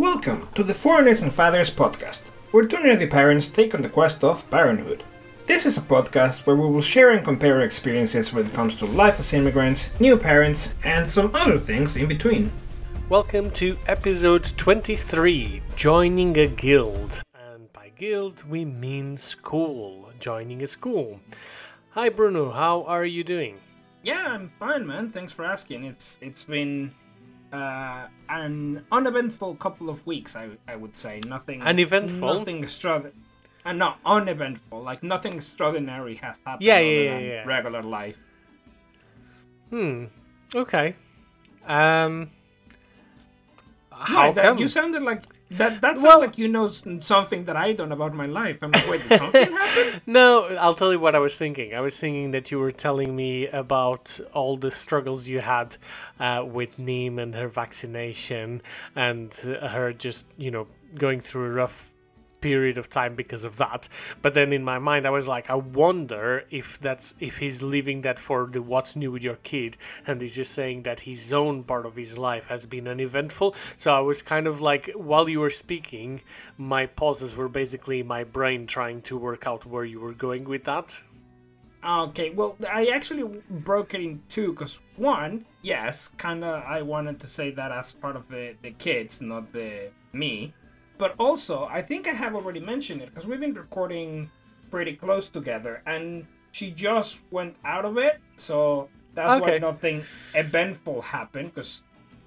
Welcome to the Foreigners and Fathers podcast, where two nerdy parents take on the quest of parenthood. This is a podcast where we will share and compare experiences when it comes to life as immigrants, new parents, and some other things in between. Welcome to episode 23 Joining a Guild. And by guild, we mean school, joining a school. Hi Bruno, how are you doing? Yeah, I'm fine, man. Thanks for asking. It's it's been uh, an uneventful couple of weeks, I I would say. Nothing Uneventful? Nothing extra. Uh, not uneventful. Like nothing extraordinary has happened. Yeah, yeah, yeah, yeah. Regular life. Hmm. Okay. Um. How that- come? You sounded like that. That sounds Well- like you know something that I don't about my life. I'm like, wait, did something happen? No, I'll tell you what I was thinking. I was thinking that you were telling me about all the struggles you had uh, with Nim and her vaccination and her just, you know, going through a rough period of time because of that. But then in my mind, I was like, I wonder if that's if he's leaving that for the what's new with your kid, and he's just saying that his own part of his life has been uneventful. So I was kind of like, while you were speaking, my pauses were basically my brain trying to work out where you were going with that. Okay, well, I actually broke it in two because one, yes, kind of, I wanted to say that as part of the the kids, not the me, but also I think I have already mentioned it because we've been recording pretty close together, and she just went out of it, so that's why nothing eventful happened because.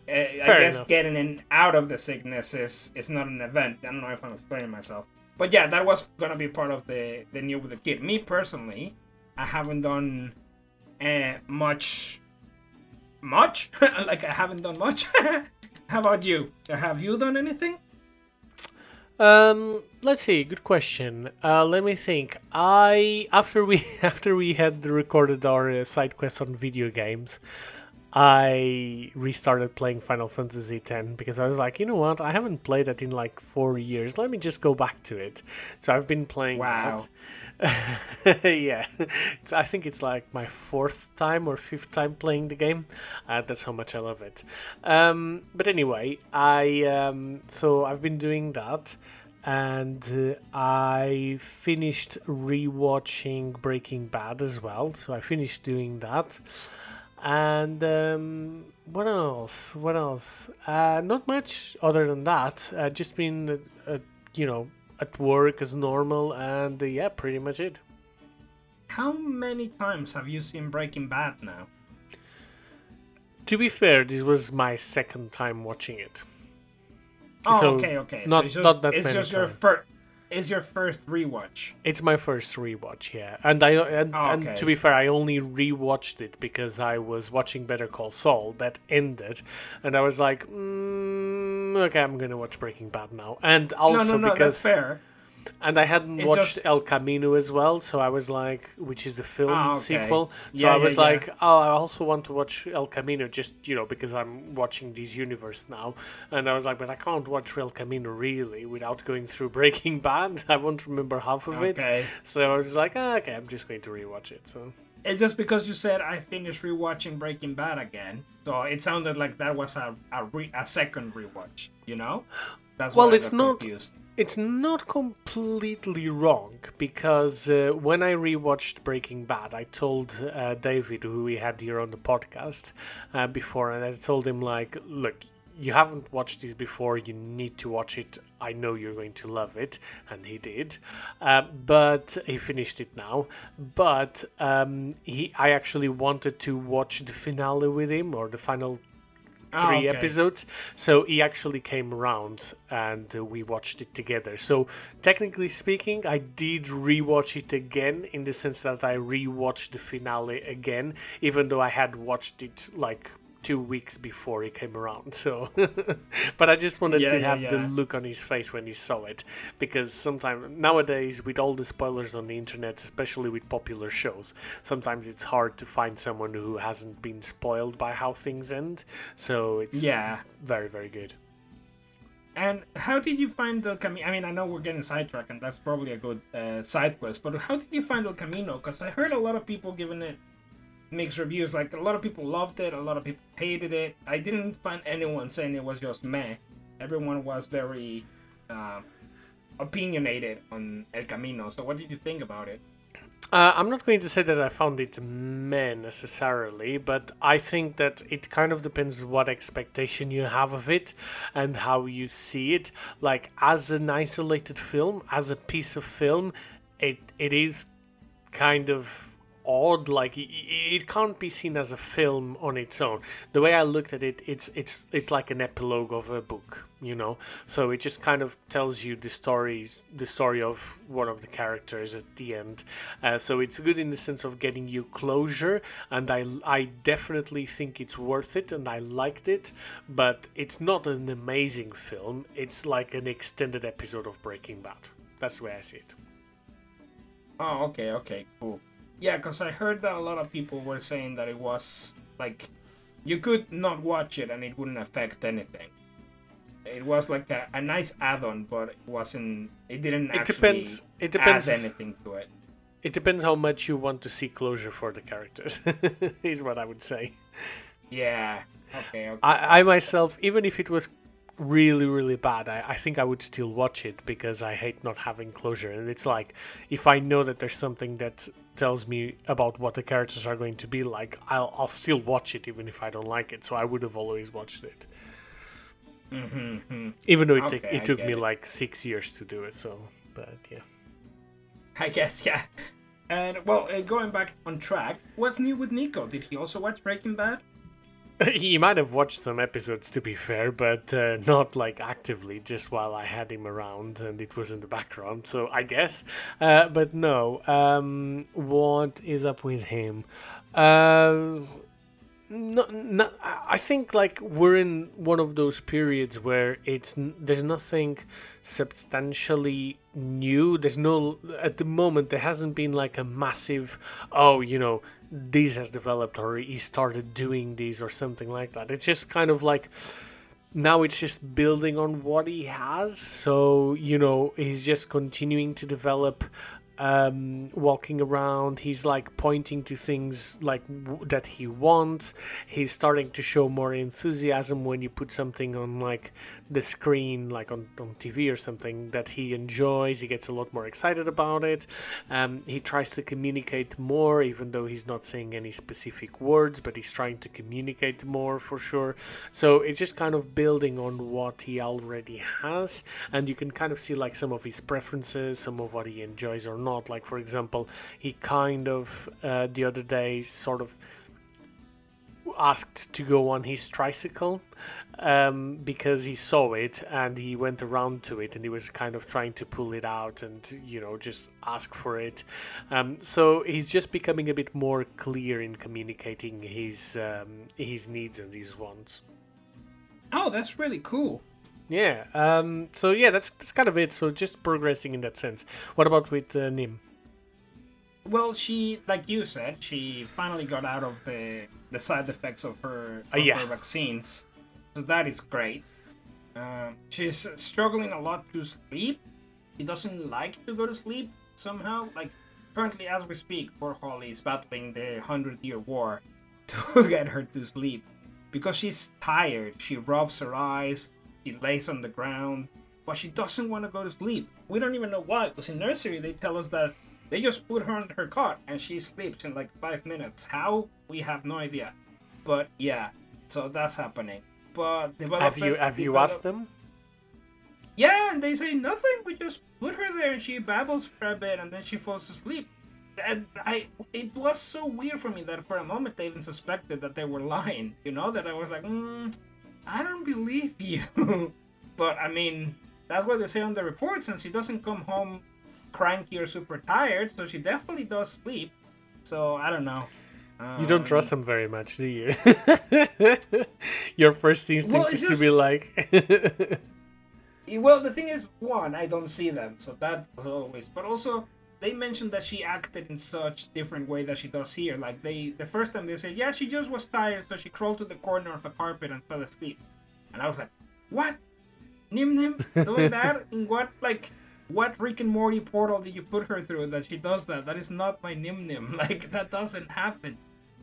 Uh, I guess enough. getting in out of the sickness is, is not an event. I don't know if I'm explaining myself, but yeah, that was gonna be part of the the new with the kid. Me personally, I haven't done uh, much. Much? like I haven't done much. How about you? Have you done anything? Um, let's see. Good question. Uh, let me think. I after we after we had recorded our uh, side quests on video games, I restarted playing Final Fantasy X because I was like, you know what? I haven't played it in like four years. Let me just go back to it. So I've been playing Wow. that. yeah, it's, I think it's like my fourth time or fifth time playing the game. Uh, that's how much I love it. Um, but anyway, I um, so I've been doing that, and uh, I finished rewatching Breaking Bad as well. So I finished doing that. And um, what else? What else? Uh, not much other than that. Uh, just been, uh, uh, you know, at work as normal, and uh, yeah, pretty much it. How many times have you seen Breaking Bad now? To be fair, this was my second time watching it. Oh, So, okay, okay. not- so it's just, not that it's many just your first. Is your first rewatch? It's my first rewatch, yeah, and I and, Oh, and to be fair, I only rewatched it because I was watching Better Call Saul that ended, and I was like, mm, okay, I'm gonna watch Breaking Bad now, and also no, no, no. That's because fair. And I hadn't It's watched just- El Camino as well, so I was like, which is the film Ah, okay. sequel. So Yeah, I was yeah. like, oh, I also want to watch El Camino, just you know, because I'm watching this universe now. And I was like, but I can't watch El Camino really without going through Breaking Bad. I won't remember half of it. So I was like, ah, okay, I'm just going to rewatch it. So It's just because you said I finished rewatching Breaking Bad again, so it sounded like that was a a, re- a second rewatch. You know? That's Well, why I got not- Confused. It's not completely wrong because uh, when I rewatched Breaking Bad, I told uh, David, who we had here on the podcast uh, before, and I told him like, look, you haven't watched this before. You need to watch it. I know you're going to love it, and he did. Uh, but he finished it now. But um, he, I actually wanted to watch the finale with him or the final Oh, three okay. episodes. So he actually came around and uh, we watched it together. So technically speaking, I did rewatch it again in the sense that I rewatched the finale again, even though I had watched it like two weeks before he came around. So, but I just wanted Yeah, to yeah, have the look on his face when he saw it because sometimes nowadays with all the spoilers on the internet, especially with popular shows, sometimes it's hard to find someone who hasn't been spoiled by how things end. So it's Yeah. very very good. And how did you find El Camino? I mean, I know we're getting sidetracked, and that's probably a good uh, side quest. But how did you find El Camino? Because I heard a lot of people giving it mixed reviews. Like a lot of people loved it, a lot of people hated it. I didn't find anyone saying it was just meh. everyone was very uh, opinionated on El Camino. So, what did you think about it? Uh, I'm not going to say that I found it meh necessarily, but I think that it kind of depends what expectation you have of it and how you see it. Like as an isolated film, as a piece of film, it it is kind of odd like it, can't be seen as a film on its own. The way i looked at it it's it's it's like an epilogue of a book you know? So it just kind of tells you the stories the story of one of the characters at the end. Uh, so it's good in the sense of getting you closure and i i definitely think it's worth it and i liked it but it's not an amazing film. It's like an extended episode of breaking bad. That's the way i see it. Oh okay okay cool yeah, because I heard that a lot of people were saying that it was like you could not watch it and it wouldn't affect anything. It was like a, a nice add-on, but it wasn't. It didn't. It depends. It depends. Add anything to it. It depends how much you want to see closure for the characters. is what I would say. Yeah. Okay. okay. I, I myself, even if it was really really bad. I, I think i would still watch it because i hate not having closure. And it's like if i know that there's something that tells me about what the characters are going to be like i'll, I'll still watch it even if i don't like it. So i would have always watched it. Mm-hmm. even though it, okay, t- it took me it. like six years to do it so but yeah. I guess yeah. And well uh, going back on track what's new with nico? Did he also watch breaking bad he might have watched some episodes to be fair, but uh, not like actively, just while I had him around and it was in the background. So I guess, uh, but no. Um, what is up with him? Uh, no, no, I think like we're in one of those periods where it's there's nothing substantially new. There's no at the moment there hasn't been like a massive oh you know this has developed or he started doing these or something like that. It's just kind of like now it's just building on what he has. So you know he's just continuing to develop um, walking around. He's like pointing to things like w- that he wants. He's starting to show more enthusiasm when you put something on like the screen, like on, on TV or something that he enjoys. He gets a lot more excited about it. Um, he tries to communicate more, even though he's not saying any specific words, but he's trying to communicate more for sure. So it's just kind of building on what he already has, and you can kind of see like some of his preferences, some of what he enjoys or not. Like, for example, he kind of uh, the other day sort of asked to go on his tricycle um, because he saw it and he went around to it and he was kind of trying to pull it out and you know just ask for it. Um, so he's just becoming a bit more clear in communicating his um, his needs and his wants. Oh, that's really cool. Yeah. Um, so yeah, that's that's kind of it. So just progressing in that sense. What about with uh, Nim? Well, she, like you said, she finally got out of the the side effects of her, uh, of uh, yeah. her vaccines, so that is great. Um, she's struggling a lot to sleep. She doesn't like to go to sleep somehow. Like currently, as we speak, poor Holly is battling the Hundred Year War to get her to sleep because she's tired. She rubs her eyes she lays on the ground, but she doesn't want to go to sleep. We don't even know why, because in nursery they tell us that they just put her on her cot and she sleeps in like five minutes. How? We have no idea. But yeah, so that's happening. But have you have you asked them? Yeah, and they say nothing. We just put her there and she babbles for a bit and then she falls asleep. And I, it was so weird for me that for a moment they even suspected that they were lying. You know, that I was like, mm, I don't believe you. but I mean, that's what they say on the reports, and she doesn't come home cranky or super tired, so she definitely does sleep. So I don't know. Um, you don't trust him very much, do you? Your first instinct well, is just, to be like. well, the thing is, one, I don't see them, so that's always. But also, they mentioned that she acted in such different way that she does here. Like they, the first time they said, yeah, she just was tired, so she crawled to the corner of a carpet and fell asleep. And I was like, what? Nim Nim doing that? In what like? What Rick and Morty portal did you put her through that she does that? That is not my Nim Nim. Like that doesn't happen.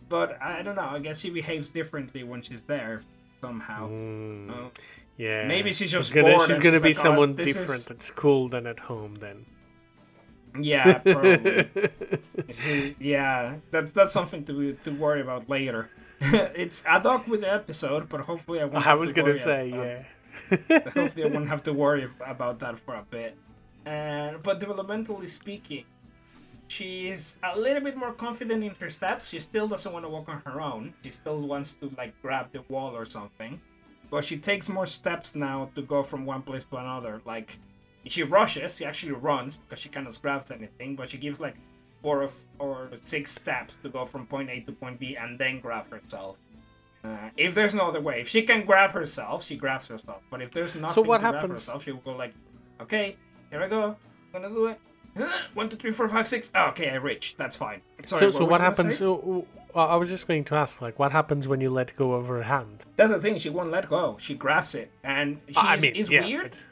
But I don't know. I guess she behaves differently when she's there somehow. Mm. Uh, Yeah. Maybe she's just gonna bored she's gonna she's be like, "Oh, someone is- different at school than at home then. Yeah, probably. Yeah, that's that's something to to worry about later. it's ad hoc with the episode, but hopefully I won't. I have was to gonna worry say, about- yeah. hopefully I won't have to worry about that for a bit. And but developmentally speaking, she's a little bit more confident in her steps. She still doesn't want to walk on her own. She still wants to like grab the wall or something. But she takes more steps now to go from one place to another. Like she rushes, she actually runs because she cannot grab anything, but she gives like four of, or six steps to go from point A to point B and then grab herself. Uh, if there's no other way, if she can grab herself, she grabs herself. But if there's nothing what to grab herself, she will go like, okay, here I go, I'm gonna do it. One, two, three, four, five, six. Oh, okay, I reached. That's fine. Sorry, so so what you gonna happens? So, uh, I was just going to ask, like, what happens when you let go of her hand? That's the thing. She won't let go. She grabs it, and she I is, mean, is yeah, weird. but-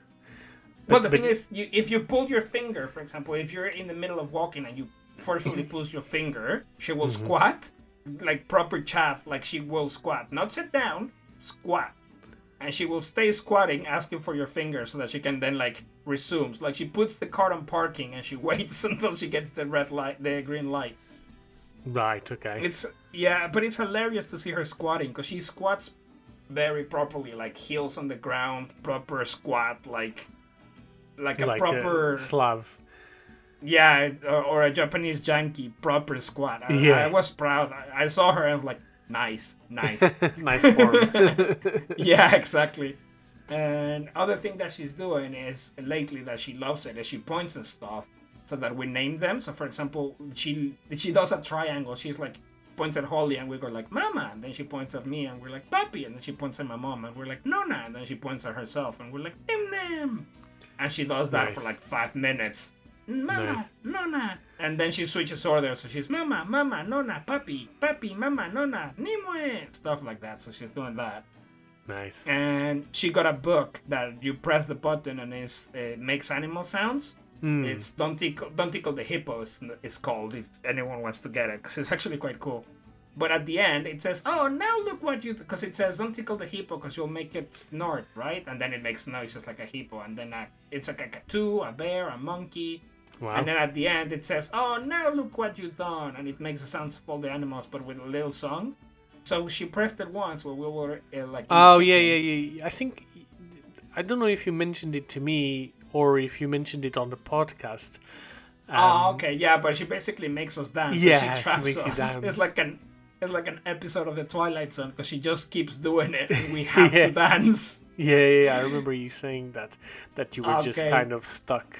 well, the but- thing is, you, if you pull your finger, for example, if you're in the middle of walking and you forcefully Mm-hmm. pull your finger, she will squat, like proper chaff, like she will squat, not sit down, squat, and she will stay squatting, asking for your finger so that she can then like resumes. Like she puts the car on parking and she waits until she gets the red light, the green light. Right. Okay. It's yeah, but it's hilarious to see her squatting because she squats very properly, like heels on the ground, proper squat, like like a like proper a Slav. yeah, or, or a Japanese janky proper squat. I, Yeah. I was proud. I, I saw her and I was like, nice, nice. nice form. yeah, exactly. And other thing that she's doing is lately that she loves it, is she points and stuff so that we name them. So for example, she she does a triangle. She's like points at Holly and we go like Mama, and then she points at me and we're like Papi, and then she points at my mom and we're like Nona, and then she points at herself and we're like Nim Nim, and she does that for like five minutes. Mama, Nice. Nona, and then she switches order, so she's Mama, Mama, Nona, Papi, Papi, Mama, Nona, Nimue, stuff like that. So she's doing that nice. and she got a book that you press the button and it's, it makes animal sounds. Hmm. It's don't tickle, don't tickle the hippos. It's called if anyone wants to get it because it's actually quite cool. But at the end it says, "Oh, now look what you," because it says, "Don't tickle the hippo because you'll make it snort, right?" And then it makes noises like a hippo, and then a, it's like a tattoo, a bear, a monkey, Wow. and then at the end it says, "Oh, now look what you've done," and it makes the sounds of all the animals, but with a little song. So she pressed it once where we were uh, like. Oh yeah, yeah, yeah. I think I don't know if you mentioned it to me or if you mentioned it on the podcast. oh, Um, okay, yeah, but she basically makes us dance. Yeah, she she makes us. dance. It's like an it's like an episode of the Twilight Zone because she just keeps doing it, and we have Yeah. to dance. Yeah, yeah, yeah, I remember you saying that that you were just kind of stuck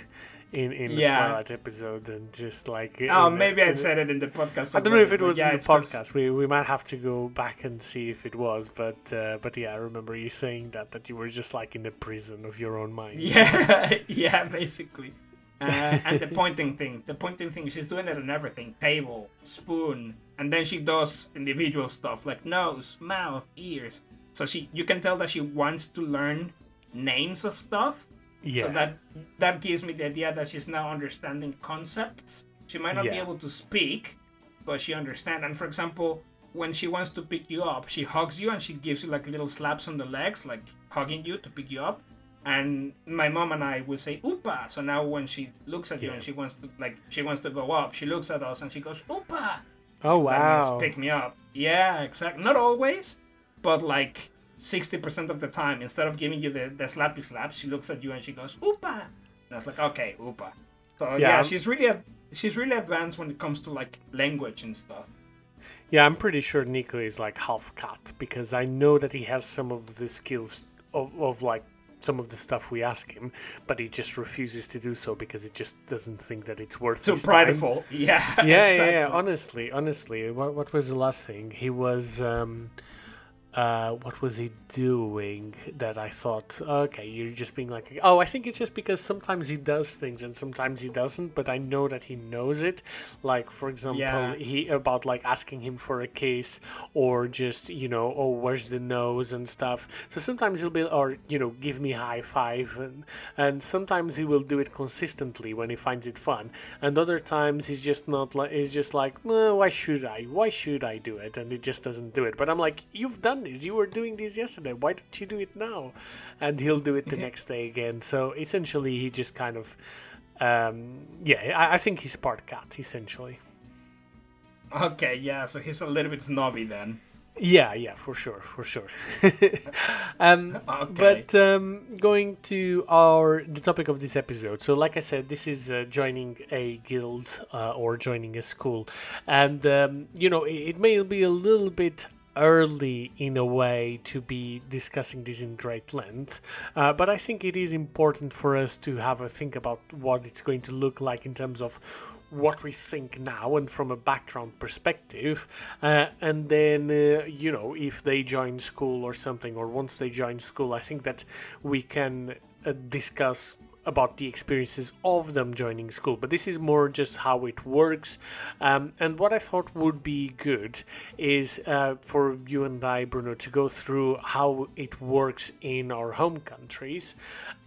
in in the Yeah. Twilight episode and just like Oh, in the- maybe I said it in the podcast. I don't know if it was in the podcast. We we might have to go back and see if it was, but uh, but yeah, I remember you saying that that you were just like in the prison of your own mind. Yeah, yeah, basically. Uh, and the pointing thing, the pointing thing, she's doing it on everything: table, spoon, and then she does individual stuff like nose, mouth, ears. So she, you can tell that she wants to learn names of stuff. Yeah. So that that gives me the idea that she's now understanding concepts. She might not be able to speak, but she understands. And for example, when she wants to pick you up, she hugs you and she gives you like little slaps on the legs, like hugging you to pick you up. And my mom and I will say "upa." So now when she looks at you and she wants to like she wants to go up, she looks at us and she goes "upa." Oh wow. pick me up. Yeah, exactly. Not always, but like 60% of the time, instead of giving you the, the slappy slaps, she looks at you and she goes, Oopa! And I was like, okay, Oopa. So yeah, Yeah, she's really a, she's really advanced when it comes to like language and stuff. Yeah, I'm pretty sure Nico is like half cat because I know that he has some of the skills of, of like some of the stuff we ask him, but he just refuses to do so because he just doesn't think that it's worth his prideful. Yeah. yeah, yeah, exactly. yeah. Honestly, honestly, what what was the last thing? He was um uh what was he doing that I thought, okay, you're just being like oh, I think it's just because sometimes he does things and sometimes he doesn't, but I know that he knows it. Like for example, Yeah. he about like asking him for a case or just, you know, oh, where's the nose and stuff. So sometimes he'll be or, you know, give me high five and and sometimes he will do it consistently when he finds it fun. And other times he's just not like he's just like, "Eh, why should I? Why should I do it? And he just doesn't do it. But I'm like, you've done You were doing this yesterday. Why don't you do it now? And he'll do it the next day again. So essentially, he just kind of, um, yeah, I, I think he's part cat essentially. Okay, yeah, so he's a little bit snobby then. Yeah, yeah, for sure, for sure. um, Okay. But um, going to our the topic of this episode. So, like I said, this is uh, joining a guild uh, or joining a school, and um, you know it, it may be a little bit early in a way to be discussing this in great length, uh, but I think it is important for us to have a think about what it's going to look like in terms of what we think now and from a background perspective uh, and then uh, you know if they join school or something or once they join school i think that we can uh, discuss about the experiences of them joining school but this is more just how it works. Um, and what i thought would be good is uh, for you and i bruno to go through how it works in our home countries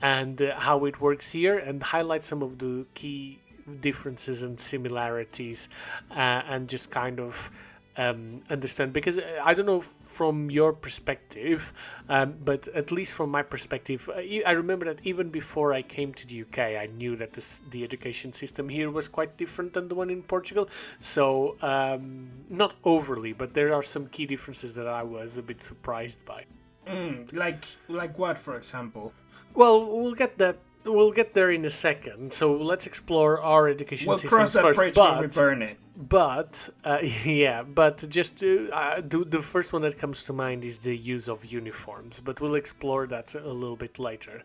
and uh, how it works here and highlight some of the key differences and similarities uh, and just kind of um, understand because uh, I don't know from your perspective, um, but at least from my perspective, uh, I remember that even before I came to the UK, I knew that this, the education system here was quite different than the one in Portugal. So, um, not overly, but there are some key differences that I was a bit surprised by. Mm, like, like what, for example? Well, we'll get that. We'll get there in a second. So let's explore our education We'll systems cross that first. bridge but when we burn it. But uh, yeah but just to, uh, the, the first one that comes to mind is the use of uniforms but we'll explore that a little bit later.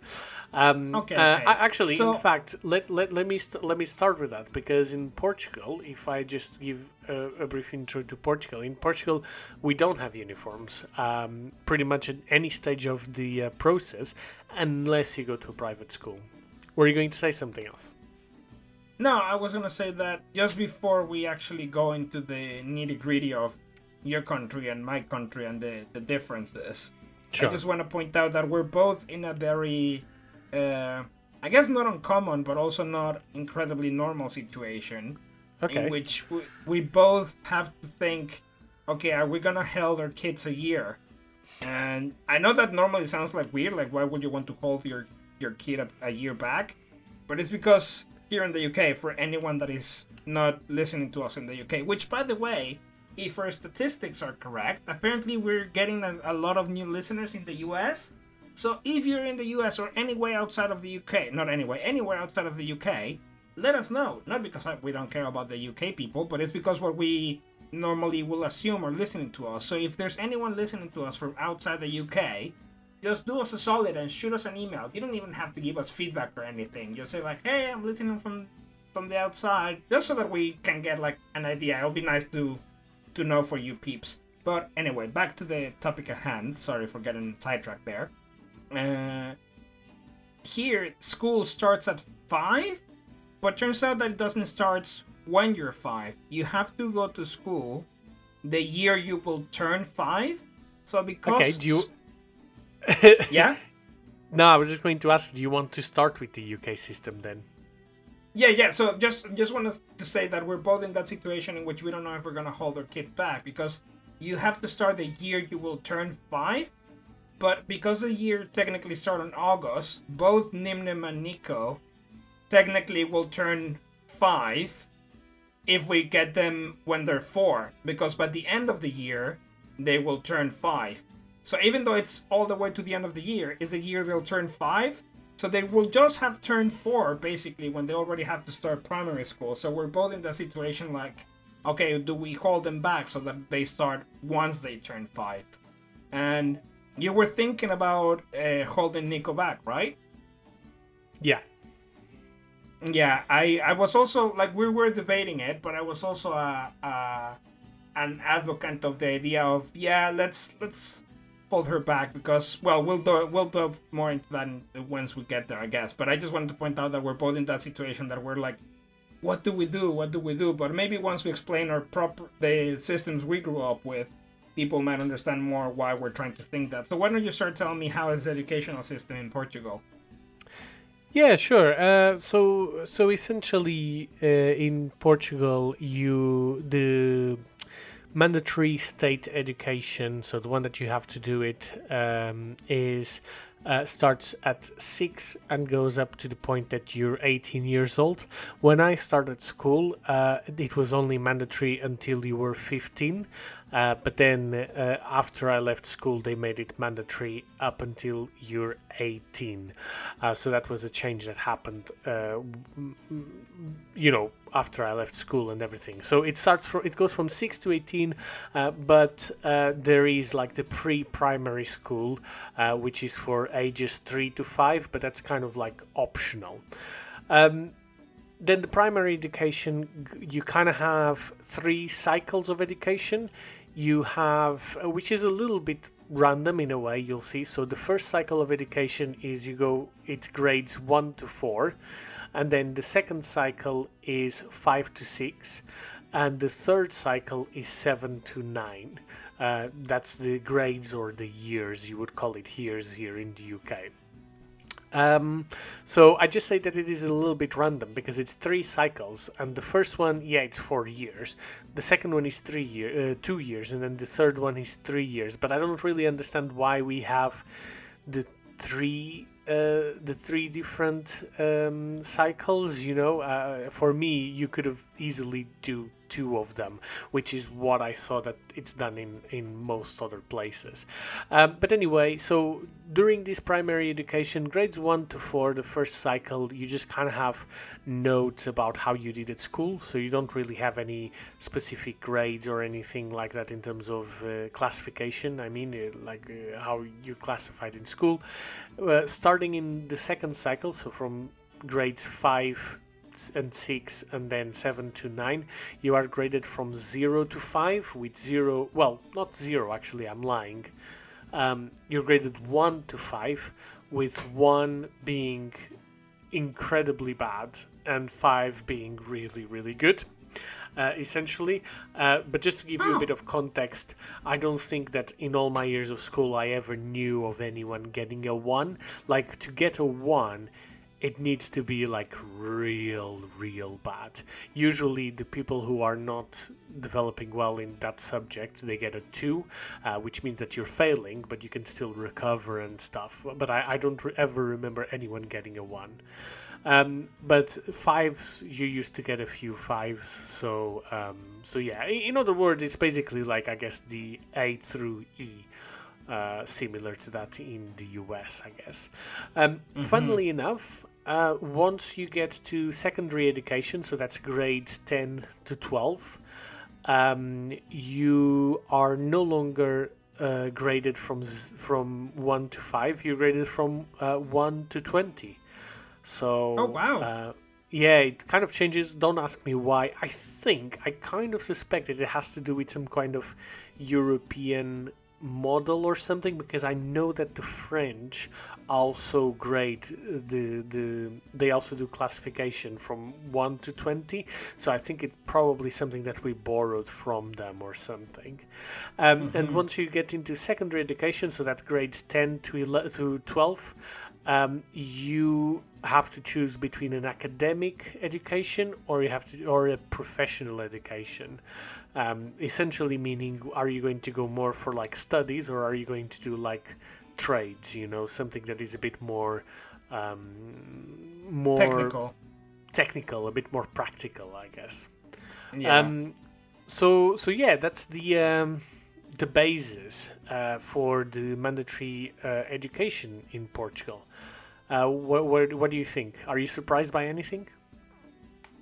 Um, Okay, uh, okay. I- actually So- in fact let, let, let me st- let me start with that because in portugal if i just give a, a brief intro to portugal in portugal we don't have uniforms um, pretty much at any stage of the uh, process unless you go to a private school. Were you going to say something else No, I was gonna say that just before we actually go into the nitty gritty of your country and my country and the, the differences, Sure. I just want to point out that we're both in a very, uh, I guess not uncommon, but also not incredibly normal situation okay in which we, we both have to think, okay, are we gonna hold our kids a year? And I know that normally sounds like weird, like why would you want to hold your your kid a, a year back? But it's because here in the UK, for anyone that is not listening to us in the UK, which by the way, if our statistics are correct, apparently we're getting a, a lot of new listeners in the US. So if you're in the US or anywhere outside of the UK, not anyway, anywhere outside of the UK, let us know. Not because we don't care about the UK people, but it's because what we normally will assume are listening to us. So if there's anyone listening to us from outside the UK, just do us a solid and shoot us an email. You don't even have to give us feedback or anything. Just say like, "Hey, I'm listening from from the outside," just so that we can get like an idea. It'll be nice to to know for you peeps. But anyway, back to the topic at hand. Sorry for getting sidetracked there. Uh, here, school starts at five, but turns out that it doesn't start when you're five. You have to go to school the year you will turn five. So because okay do you yeah No, I was just going to ask, do you want to start with the UK system then? Yeah, yeah. So just just wanted to say that we're both in that situation in which we don't know if we're gonna hold our kids back because you have to start the year you will turn five, but because the year technically start in August, both Nimnim and Nico technically will turn five if we get them when they're four, because by the end of the year they will turn five. So even though it's all the way to the end of the year, is the year they'll turn five. So they will just have turned four basically when they already have to start primary school. So we're both in that situation like, okay, do we hold them back so that they start once they turn five? And you were thinking about uh, holding Nico back, right? Yeah. Yeah, I I was also like we were debating it, but I was also a, a an advocate of the idea of yeah, let's let's hold her back because well we'll do we'll delve more into that once we get there, I guess. But I just wanted to point out that we're both in that situation that we're like, what do we do? What do we do? But maybe once we explain our proper the systems we grew up with, people might understand more why we're trying to think that. So why don't you start telling me how is the educational system in Portugal? Yeah, sure. Uh, so, so essentially, uh, in Portugal, you the mandatory state education, so the one that you have to do it, um, is uh, starts at six and goes up to the point that you're 18 years old. When I started school, uh, it was only mandatory until you were 15. Uh, but then uh, after I left school, they made it mandatory up until you're 18. Uh, so that was a change that happened, uh, you know, after I left school and everything. So it starts from it goes from six to 18, uh, but uh, there is like the pre-primary school, which is for ages three to five, but that's kind of like optional. Um, then the primary education you kind of have three cycles of education you have uh, which is a little bit random in a way you'll see. So the first cycle of education is you go it's grades 1 to 4 and then the second cycle is 5 to 6 and the third cycle is 7 to 9 uh, that's the grades or the years you would call it years here in the uk um, so I just say that it is a little bit random because it's three cycles, and the first one, yeah, it's four years. The second one is three year, uh, two years, and then the third one is three years. But I don't really understand why we have the three uh, the three different um, cycles. You know, uh, for me, you could have easily do two of them, which is what I saw that it's done in in most other places. Um, but anyway, so during this primary education, grades one to four, the first cycle, you just kind of have notes about how you did at school. So you don't really have any specific grades or anything like that in terms of uh, classification. I mean, uh, like uh, how you classified in school. Uh, starting in the second cycle, so from grades and 6 and then 7 to 9 you are graded from 0 to 5 with 0 well not 0 actually I'm lying um, you're graded 1 to 5 with 1 being incredibly bad and 5 being really really good uh, essentially. Uh, but just to give you a bit of context, I don't think that in all my years of school I ever knew of anyone getting a 1. Like, to get a 1, it needs to be like real, real bad. Usually, the people who are not developing well in that subject they get a two, uh, which means that you're failing, but you can still recover and stuff. But I, I don't re- ever remember anyone getting a one. Um, but fives, you used to get a few fives, so um, so yeah. In other words, it's basically like I guess the A through E. Uh, similar to that in the US, I guess. Um, mm-hmm. Funnily enough, uh, once you get to secondary education, so that's grades 10 to 12, um, you are no longer uh, graded from from 1 to 5, you're graded from uh, 1 to 20. So, oh, wow. Uh, yeah, it kind of changes. Don't ask me why. I think, I kind of suspect that it has to do with some kind of European model or something because I know that the French also grade the the they also do classification from 1 to 20 so I think it's probably something that we borrowed from them or something. Um, mm-hmm. and once you get into secondary education so that grades 10 to 11, to 12 um, you have to choose between an academic education or you have to or a professional education um, essentially meaning are you going to go more for like studies or are you going to do like trades you know something that is a bit more um, more technical. technical a bit more practical i guess. Yeah. Um, so so yeah that's the um, the basis uh, for the mandatory uh, education in portugal. Uh, what, what, what do you think? Are you surprised by anything?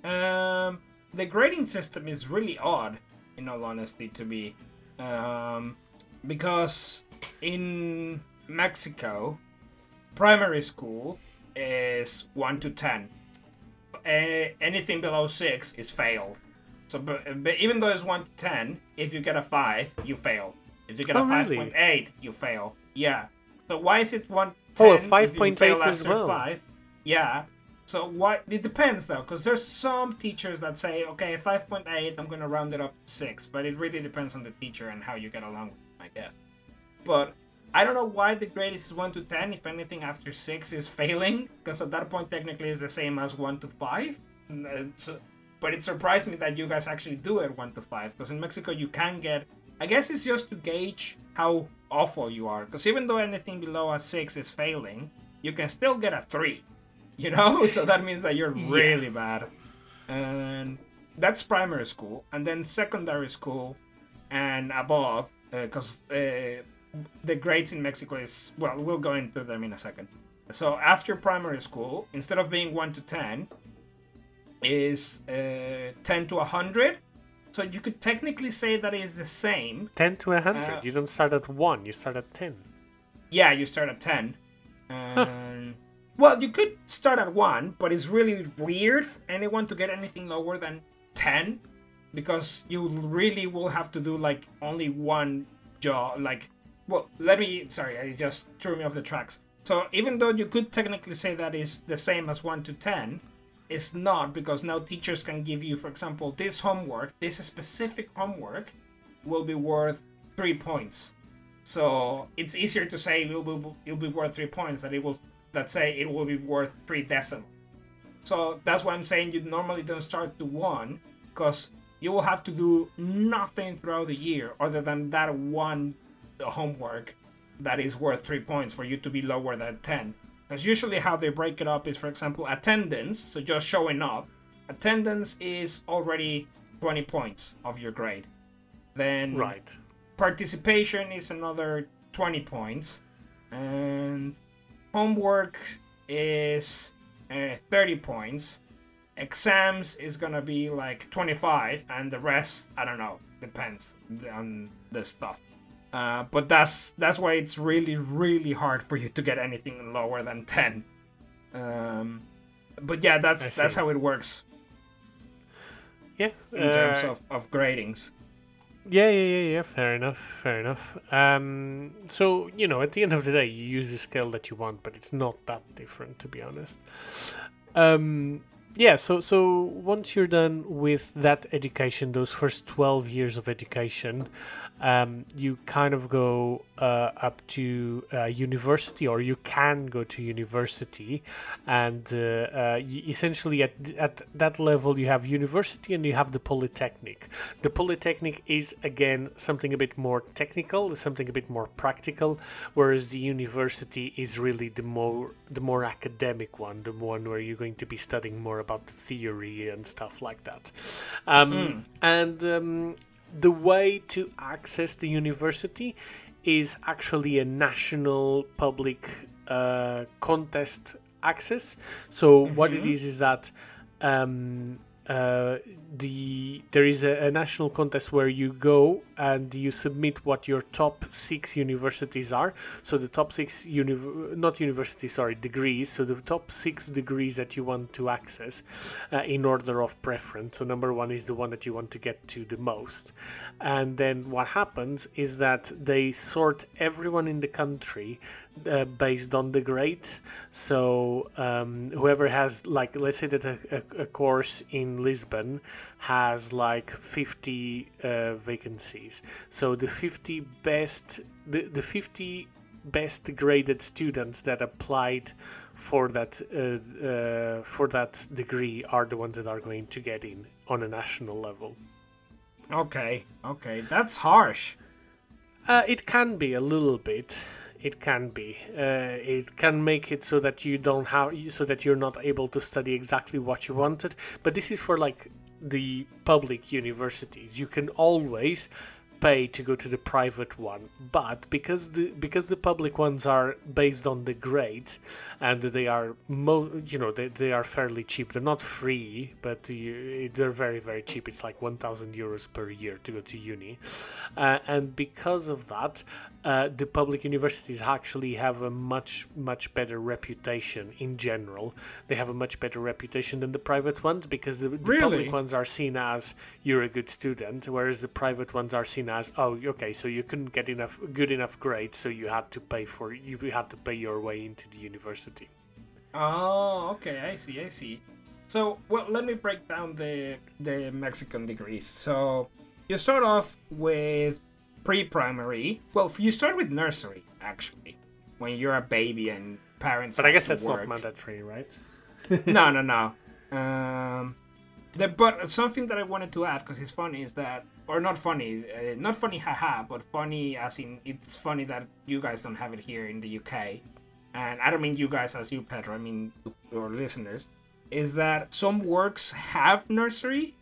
Um the grading system is really odd in all honesty, to be. Um, because in Mexico, primary school is 1 to 10. anything below 6 is failed. So, but, but, even though it's 1 to 10, if you get a 5, you fail. If you get oh, a 5.8, really? you fail. Yeah. So why is it 1 to 10? Oh, a 5.8 as well. 5? Yeah. So what it depends though, because there's some teachers that say, okay, 5.8, I'm gonna round it up to six, but it really depends on the teacher and how you get along with them, I guess. But I don't know why the grade is one to ten. If anything after six is failing, because at that point technically is the same as one to five. but uh, but it surprised me that you guys actually do it one to five because in Mexico you can get. I guess it's just to gauge how awful you are because even though anything below a six is failing, you can still get a three. You know, so that means that you're really bad. And that's primary school, and then secondary school and above, because uh, uh, the grades in Mexico is well, we'll go into them in a second. So after primary school, instead of being one to ten, is uh, ten to hundred. So you could technically say that is the same. Ten to hundred. Uh, you don't start at one. You start at ten. Yeah, you start at ten. And well, you could start at one, but it's really weird for anyone to get anything lower than ten, because you really will have to do like only one job. Like, well, let me. Sorry, I just threw me off the tracks. So even though you could technically say that is the same as one to ten, it's not because now teachers can give you, for example, this homework, this specific homework, will be worth three points. So it's easier to say it will be, it'll be worth three points than it will let's say it will be worth three decimal. So that's why I'm saying you normally don't start to one because you will have to do nothing throughout the year other than that one homework that is worth three points for you to be lower than 10. Because usually how they break it up is, for example, attendance, so just showing up. Attendance is already 20 points of your grade. Then Right. participation is another 20 points. And homework is uh, 30 points. Exams is gonna be like 25, and the rest, I don't know, depends on the stuff. Uh, but that's that's why it's really really hard for you to get anything lower than 10. Um, but yeah, that's that's how it works Yeah. in terms uh, of, of gradings. Yeah, yeah, yeah, yeah. Fair enough. Fair enough. Um, so you know, at the end of the day, you use the scale that you want, but it's not that different, to be honest. Um, yeah. So, so once you're done with that education, those first twelve years of education, um, you kind of go uh, up to uh, university, or you can go to university, and uh, uh, essentially at at that level, you have university and you have the polytechnic. The polytechnic is again something a bit more technical, something a bit more practical, whereas the university is really the more the more academic one, the one where you're going to be studying more about the theory and stuff like that. Um, And um, the way to access the university is actually a national public uh, contest access. So what it is is that um, uh, the there is a, a national contest where you go and you submit what your top six universities are. So the top six uni- not universities, sorry, degrees. So the top six degrees that you want to access uh, in order of preference. So number one is the one that you want to get to the most, and then what happens is that they sort everyone in the country uh, based on the grades. So um, whoever has like, let's say that a, a, a course in Lisbon has like 50 uh, vacancies. So the 50 best, the, the 50 best graded students that applied for that uh, uh, for that degree are the ones that are going to get in on a national level. Okay, okay, that's harsh. Uh, it can be a little bit. It can be. Uh, it can make it so that you don't have, so that you're not able to study exactly what you wanted. But this is for like the public universities. You can always pay to go to the private one, but because the because the public ones are based on the grades and they are mo- you know they, they are fairly cheap. They're not free, but you, they're very very cheap. It's like 1000 euros per year to go to uni. Uh, and because of that, uh, the public universities actually have a much much better reputation in general. They have a much better reputation than the private ones because the, the Really? public ones are seen as you're a good student, whereas the private ones are seen as oh okay, so you couldn't get enough good enough grades, so you had to pay for you had to pay your way into the university. Oh, okay, I see, I see. So, well, let me break down the the Mexican degrees. So, you start off with pre-primary. Well, you start with nursery actually, when you're a baby and parents. But I guess that's work. not mandatory, right? no, no, no. Um, The, but something that I wanted to add because it's funny is that, or not funny, uh, not funny, haha, but funny as in it's funny that you guys don't have it here in the UK, and I don't mean you guys as you, Pedro. I mean your listeners. Is that some works have nursery,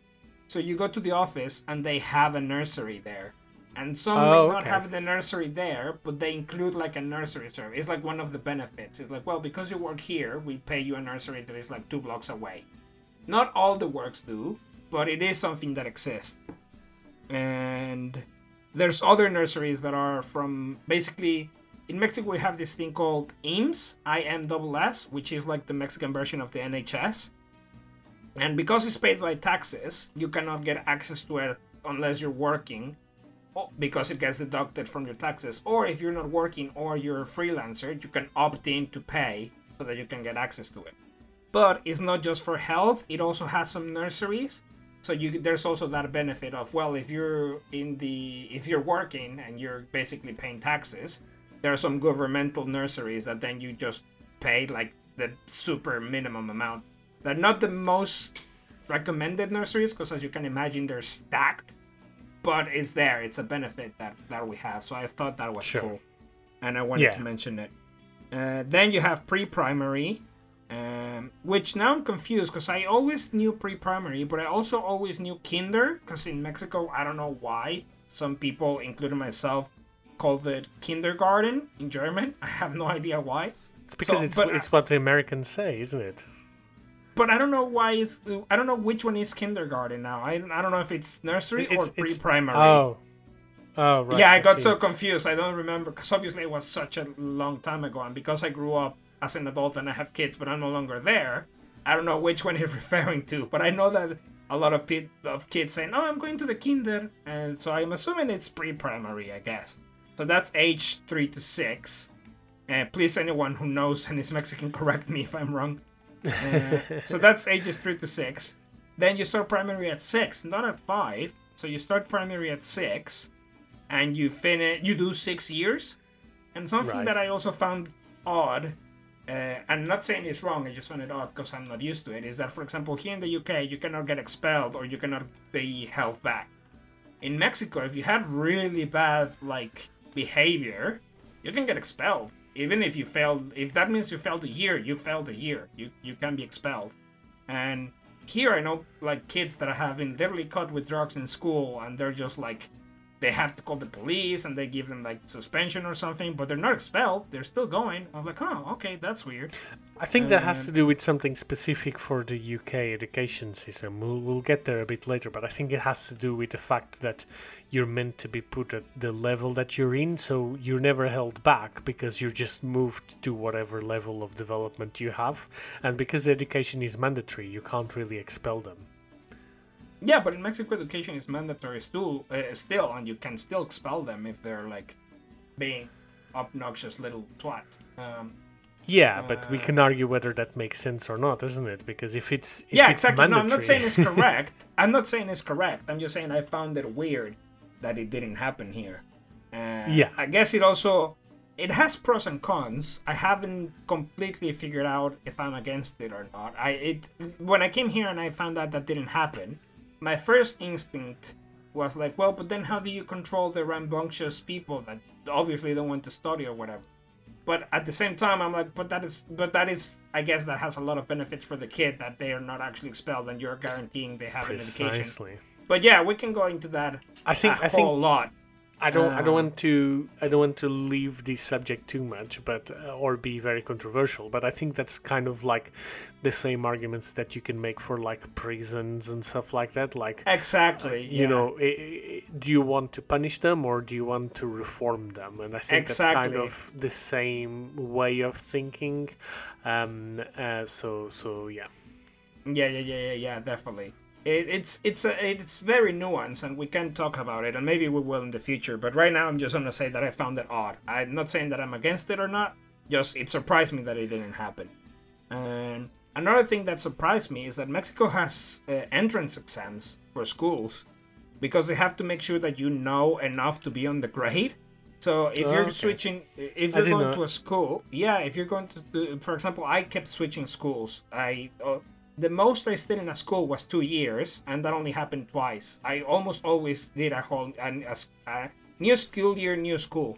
so you go to the office and they have a nursery there, and some Oh, may not okay. have the nursery there, but they include like a nursery service. It's like one of the benefits. It's like, well, because you work here, we pay you a nursery that is like two blocks away. Not all the works do, but it is something that exists. And there's other nurseries that are from basically in Mexico we have this thing called IMSS, I M S S, which is like the Mexican version of the NHS. And because it's paid by taxes, you cannot get access to it unless you're working Oh, because it gets deducted from your taxes. Or if you're not working or you're a freelancer, you can opt in to pay so that you can get access to it. But it's not just for health, it also has some nurseries. So you there's also that benefit of well, if you're in the if you're working and you're basically paying taxes, there are some governmental nurseries that then you just pay like the super minimum amount. They're not the most recommended nurseries because as you can imagine they're stacked but it's there it's a benefit that that we have so i thought that was Sure. cool and i wanted Yeah. to mention it uh, then you have pre-primary um, which now i'm confused because i always knew pre-primary but i also always knew kinder because in mexico i don't know why some people including myself called it kindergarten in german i have no idea why It's because So- it's but it's what the Americans say, isn't it? But I don't know why it's. I don't know which one is kindergarten now. I, I don't know if it's nursery It's or pre-primary. Oh, oh right. yeah, I got see. so confused. I don't remember because obviously it was such a long time ago, and because I grew up as an adult and I have kids, but I'm no longer there. I don't know which one he's referring to, but I know that a lot of pe- of kids saying, "Oh, I'm going to the kinder," and so I'm assuming it's pre-primary, I guess. So that's age three to six. And please, anyone who knows and is Mexican, correct me if I'm wrong. So that's ages three to six. Then you start primary at six, not at five. So you start primary at six, and you finish. You do six years. And something Right. that I also found odd, uh, I'm not saying it's wrong. I just found it odd because I'm not used to it. Is that, for example, here in the UK, you cannot get expelled or you cannot be held back. In Mexico, if you had really bad like behavior, you can get expelled. Even if you failed, if that means you failed a year, you failed a year. You you can be expelled. And here I know like kids that have been literally caught with drugs in school, and they're just like, they have to call the police and they give them like suspension or something, but they're not expelled. They're still going. I'm like, oh, okay, that's weird. I think that has to do with something specific for the UK education system. We'll, we'll get there a bit later, but I think it has to do with the fact that you're meant to be put at the level that you're in, so you're never held back because you're just moved to whatever level of development you have. And because education is mandatory, you can't really expel them. Yeah, but in Mexico, education is mandatory still, uh, still, and you can still expel them if they're like being obnoxious little twat. Um, Yeah, but we Uh, can argue whether that makes sense or not, isn't it? Because if it's if yeah, it's exactly. No, I'm not saying it's correct. I'm not saying it's correct. I'm just saying I found it weird that it didn't happen here. Uh, Yeah. I guess it also it has pros and cons. I haven't completely figured out if I'm against it or not. I it when I came here and I found out that didn't happen, my first instinct was like, well, but then how do you control the rambunctious people that obviously don't want to study or whatever? But at the same time, I'm like, but that is, but that is, I guess that has a lot of benefits for the kid that they are not actually expelled and you're guaranteeing they have an education. precisely. But yeah, we can go into that I think a I think whole lot. I don't. I don't Um, want to. I don't want to leave the subject too much, but uh, or be very controversial. But I think that's kind of like the same arguments that you can make for like prisons and stuff like that. Like Exactly. you yeah. know, i i do you want to punish them or do you want to reform them? And I think that's kind of the same way of thinking. Um. Uh, so so yeah. Yeah, yeah, yeah, yeah, yeah, definitely. It, it's it's a, it's very nuanced, and we can talk about it, and maybe we will in the future. But right now, I'm just gonna say that I found it odd. I'm not saying that I'm against it or not. Just it surprised me that it didn't happen. And another thing that surprised me is that Mexico has uh, entrance exams for schools because they have to make sure that you know enough to be on the grade. So if Oh, you're okay. switching, if you're going know. to a school, yeah, if you're going to, do- for example, I kept switching schools. I, uh, the most I stayed in a school was two years, and that only happened twice. I almost always did a whole a, a new school year, new school,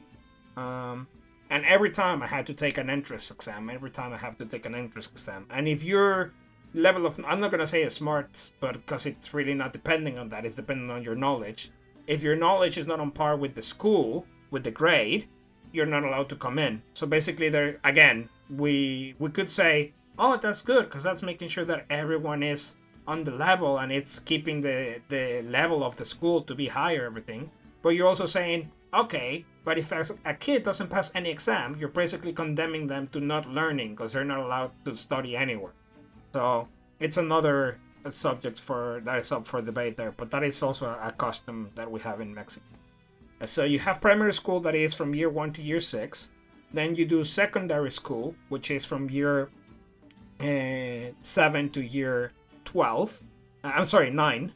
um, and every time I had to take an entrance exam. Every time I have to take an entrance exam, and if your level of I'm not gonna say smart, but because it's really not depending on that, it's depending on your knowledge. If your knowledge is not on par with the school, with the grade, you're not allowed to come in. So basically, there again, we we could say oh, that's good because that's making sure that everyone is on the level and it's keeping the the level of the school to be higher, everything. But you're also saying, okay, but if a kid doesn't pass any exam, you're basically condemning them to not learning because they're not allowed to study anywhere. So it's another uh, subject for that is up for debate there, but that is also a custom that we have in Mexico. Uh, so you have primary school that is from year one to year six. Then you do secondary school, which is from year uh, 7 to year 12. Uh, I'm sorry, 9.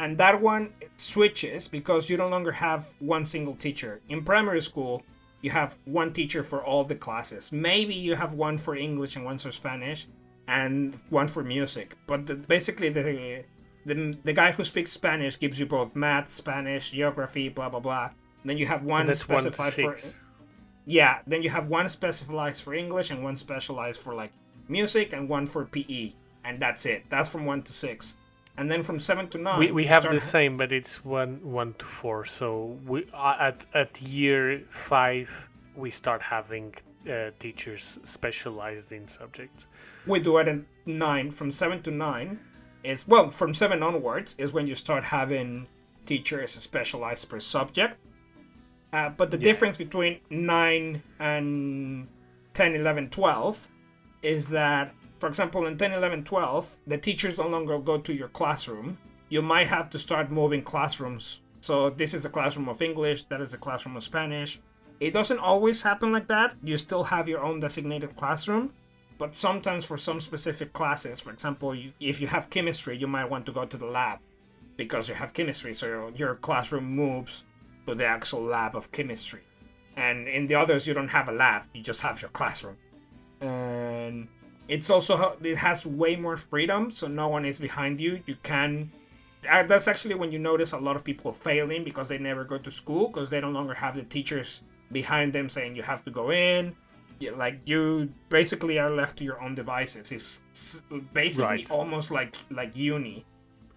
And that one switches because you no longer have one single teacher. In primary school, you have one teacher for all the classes. Maybe you have one for English and one for Spanish and one for music. But the, basically, the, the the guy who speaks Spanish gives you both math, Spanish, geography, blah blah blah. And then you have one that's specified one for yeah. Then you have one specialized for English and one specialized for like music and one for PE, and that's it. That's from one to six, and then from seven to nine. We, we have the same, but it's one one to four. So we uh, at at year five we start having uh, teachers specialized in subjects. We do it at nine. From seven to nine is well, from seven onwards is when you start having teachers specialized per subject. Uh, but the yeah. difference between 9 and 10, 11, 12 is that, for example, in 10, 11, 12, the teachers no longer go to your classroom. You might have to start moving classrooms. So this is a classroom of English, that is a classroom of Spanish. It doesn't always happen like that. You still have your own designated classroom, but sometimes for some specific classes, for example, you, if you have chemistry, you might want to go to the lab because you have chemistry, so your, your classroom moves to the actual lab of chemistry. And in the others, you don't have a lab, you just have your classroom and it's also it has way more freedom so no one is behind you. You can uh, that's actually when you notice a lot of people failing because they never go to school because they no longer have the teachers behind them saying you have to go in. Like you basically are left to your own devices. It's basically right. almost like like uni.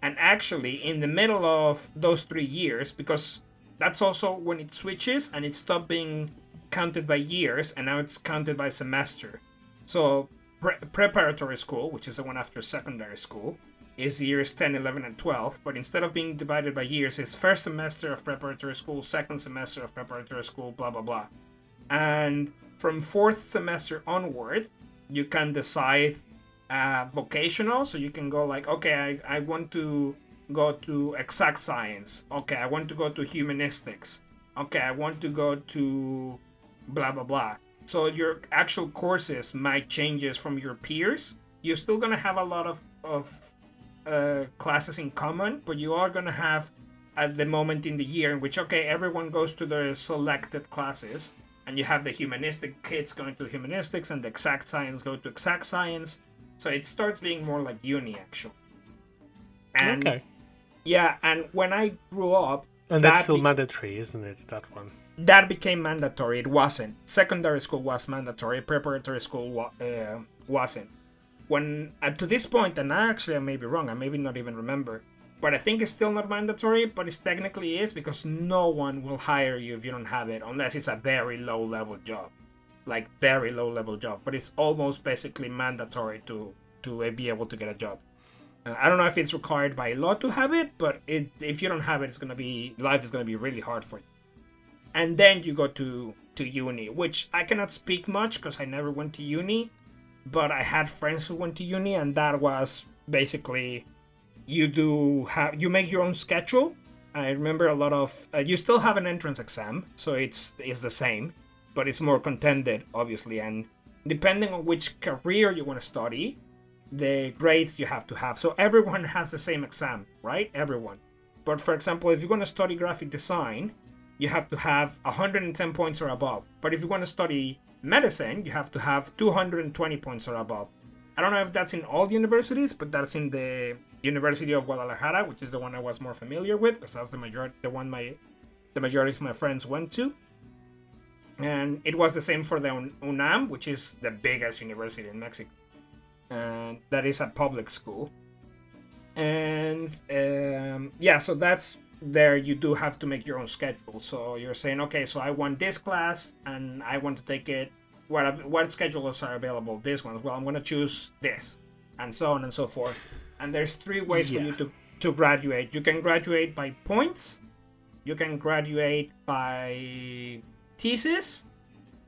And actually in the middle of those three years because that's also when it switches and it stopped being counted by years and now it's counted by semester so pre- preparatory school, which is the one after secondary school, is years 10, 11, and 12. But instead of being divided by years, it's first semester of preparatory school, second semester of preparatory school, blah blah blah. And from fourth semester onward, you can decide uh, vocational. So you can go like, okay, I, I want to go to exact science. Okay, I want to go to humanistics. Okay, I want to go to blah blah blah. So your actual courses might changes from your peers. You're still gonna have a lot of of uh, classes in common, but you are gonna have at the moment in the year in which okay everyone goes to their selected classes, and you have the humanistic kids going to humanistics and the exact science go to exact science. So it starts being more like uni actually. And okay. Yeah, and when I grew up, and that's that still be- mandatory, isn't it? That one that became mandatory. It wasn't. Secondary school was mandatory. Preparatory school uh, wasn't. When uh, to this point, and I actually I may be wrong. I maybe not even remember, but I think it's still not mandatory. But it technically is because no one will hire you if you don't have it, unless it's a very low level job, like very low level job. But it's almost basically mandatory to to be able to get a job. Uh, I don't know if it's required by law to have it, but it, if you don't have it, it's gonna be life is gonna be really hard for you and then you go to to uni, which I cannot speak much because I never went to uni, but I had friends who went to uni, and that was basically you do have you make your own schedule. I remember a lot of uh, you still have an entrance exam, so it's it's the same, but it's more contended, obviously, and depending on which career you want to study, the grades you have to have. So everyone has the same exam, right? Everyone. But for example, if you're going to study graphic design, you have to have 110 points or above. But if you want to study medicine, you have to have 220 points or above. I don't know if that's in all universities, but that's in the University of Guadalajara, which is the one I was more familiar with, because that's the majority, the one my, the majority of my friends went to. And it was the same for the UNAM, which is the biggest university in Mexico, and that is a public school. And um, yeah, so that's there. You do have to make your own schedule. So you're saying, okay, so I want this class, and I want to take it what what schedules are available? This one well. I'm going to choose this and so on and so forth. And there's three ways yeah. for you to to graduate. You can graduate by points. You can graduate by thesis.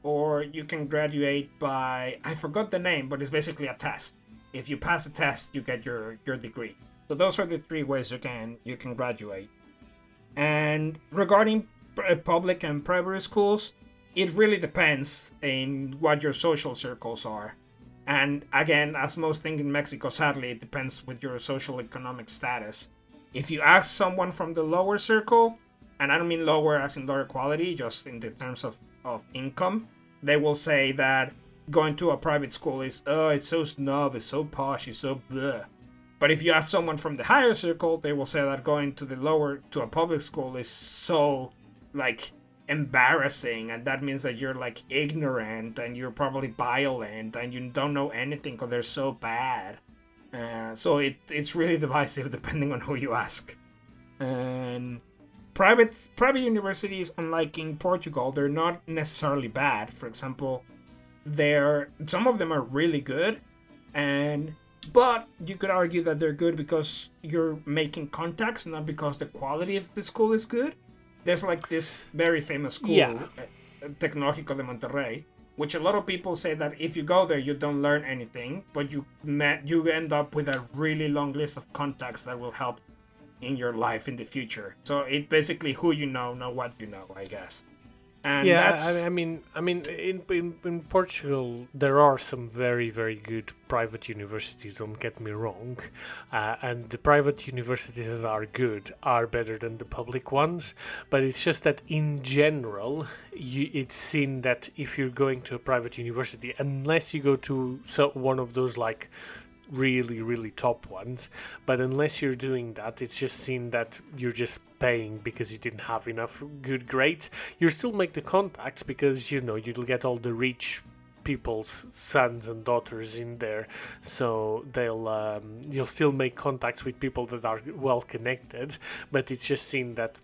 Or you can graduate by i forgot the name but it's basically a test. If you pass a test you get your your degree. So those are the three ways you can you can graduate and regarding uh, public and private schools it really depends in what your social circles are. And again, as most things in Mexico, sadly, it depends with your social economic status. If you ask someone from the lower circle, and I don't mean lower as in lower quality, just in the terms of, of income, they will say that going to a private school is, oh, it's so snob, it's so posh, it's so bleh. But if you ask someone from the higher circle, they will say that going to the lower, to a public school is so, like, embarrassing. And that means that you're like ignorant and you're probably violent and you don't know anything because they're so bad. Uh, so it, it's really divisive depending on who you ask. And private private universities unlike in portugal they're not necessarily bad. For example they're some of them are really good and but you could argue that they're good because you're making contacts not because the quality of the school is good there's like this very famous school, yeah. Uh, Tecnológico de Monterrey, which a lot of people say that if you go there, you don't learn anything, but you met, you end up with a really long list of contacts that will help in your life in the future. So it basically who you know, know what you know, I guess. And yeah, I, I, mean, I mean, in, in in Portugal there are some very very good private universities. Don't get me wrong, uh, and the private universities are good are better than the public ones. But it's just that in general, you, it's seen that if you're going to a private university, unless you go to so one of those like really really top ones but unless you're doing that it's just seen that you're just paying because you didn't have enough good grades. You still make the contacts because you know you'll get all the rich people's sons and daughters in there. So they'll um, you'll still make contacts with people that are well connected but it's just seen that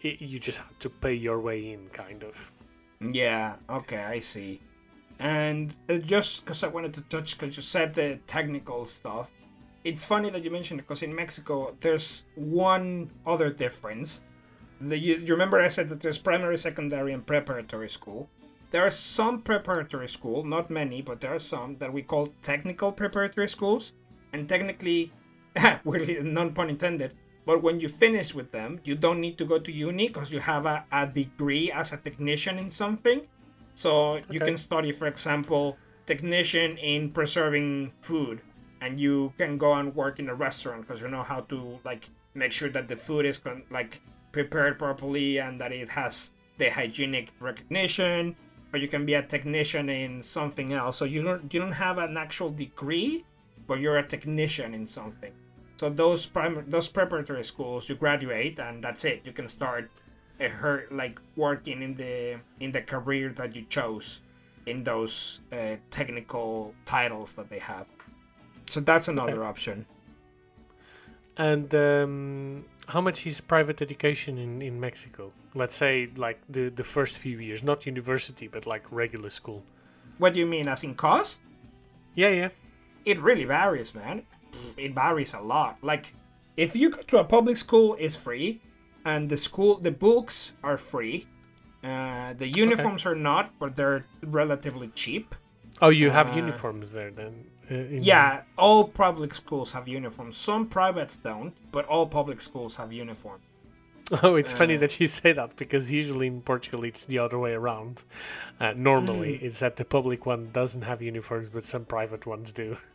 it, you just have to pay your way in kind of. Yeah okay i see and uh, just because I wanted to touch, because you said the technical stuff, it's funny that you mentioned it because in Mexico there's one other difference. The, you, you remember I said that there's primary, secondary, and preparatory school. There are some preparatory school, not many, but there are some that we call technical preparatory schools. And technically, non pun intended, but when you finish with them, you don't need to go to uni because you have a, a degree as a technician in something. So you can study, for example, technician in preserving food, and you can go and work in a restaurant because you know how to like make sure that the food is like prepared properly and that it has the hygienic recognition. Or you can be a technician in something else. So you don't you don't have an actual degree, but you're a technician in something. So those primary those preparatory schools, you graduate and that's it. You can start her like working in the in the career that you chose in those uh, technical titles that they have. So that's another okay. option. And um, how much is private education in, in Mexico? Let's say like the, the first few years, not university, but like regular school. What do you mean, as in cost? Yeah, yeah. It really varies, man. It varies a lot. Like, if you go to a public school, it's free and the school the books are free. Uh, the uniforms okay. are not, but they're relatively cheap. Oh, you have uh, uniforms there then? Uh, yeah, the... all public schools have uniforms. Some privates don't, but all public schools have uniforms. Oh, it's uh, funny that you say that because usually in Portugal it's the other way around. Uh, normally, mm. it's that the public one doesn't have uniforms, but some private ones do.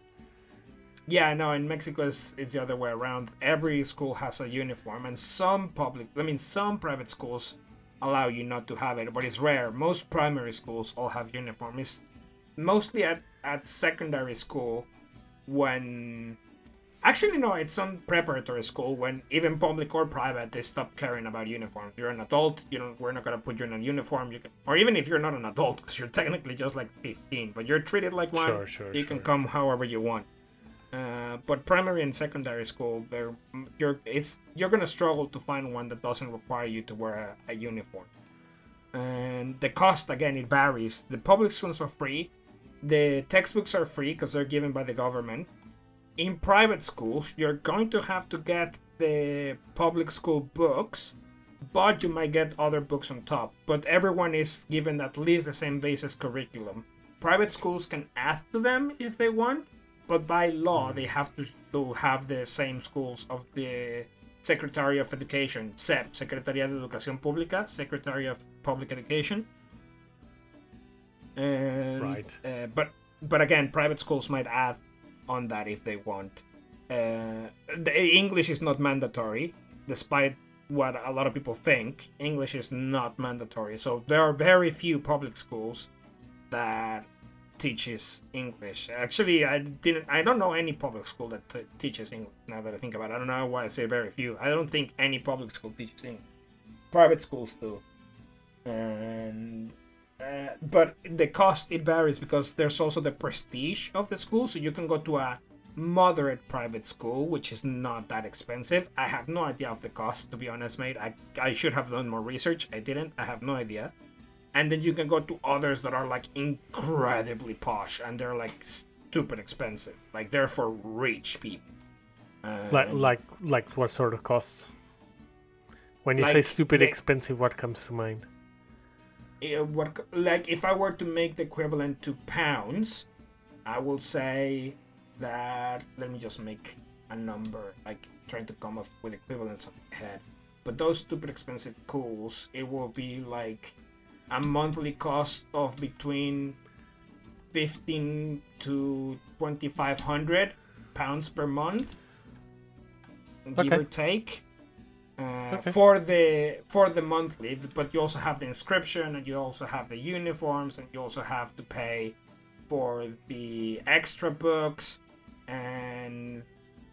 Yeah, no, in Mexico it's, it's the other way around. Every school has a uniform, and some public, I mean, some private schools allow you not to have it, but it's rare. Most primary schools all have uniform. It's mostly at, at secondary school when actually no, it's on preparatory school when even public or private they stop caring about uniforms. You're an adult, you know, we're not gonna put you in a uniform. You can, or even if you're not an adult, because you're technically just like 15, but you're treated like one. Sure, sure, You can come however you want. Uh, but primary and secondary school, you're it's you're gonna struggle to find one that doesn't require you to wear a, a uniform. And the cost again it varies. The public schools are free. The textbooks are free because they're given by the government. In private schools, you're going to have to get the public school books, but you might get other books on top. But everyone is given at least the same basis curriculum. Private schools can add to them if they want, but by law they have to, to have the same schools of the Secretary of Education, SEP, Secretaría de Educación Pública, Secretary of Public Education. And, Right. Uh, but but again, private schools might add on that if they want. Uh, the English is not mandatory, despite what a lot of people think. English is not mandatory, so there are very few public schools that teaches English. Actually, I didn't. I don't know any public school that teaches English. Now that I think about it, I don't know why I say very few. I don't think any public school teaches English. Private schools do, and uh, but the cost it varies because there's also the prestige of the school. So you can go to a moderate private school, which is not that expensive. I have no idea of the cost, to be honest, mate. I I should have done more research. I didn't. I have no idea and then you can go to others that are like incredibly posh and they're like stupid expensive like they're for rich people Uh, Like like like what sort of costs? When you say stupid the- expensive, what comes to mind? uh, what like if i were to make the equivalent to pounds i will say that let me just make a number like trying to come up with equivalents of head but those stupid expensive cools it will be like a monthly cost of between 15 to 2500 pounds per month give Okay. or take uh, Okay. for the for the monthly but you also have the inscription and you also have the uniforms and you also have to pay for the extra books and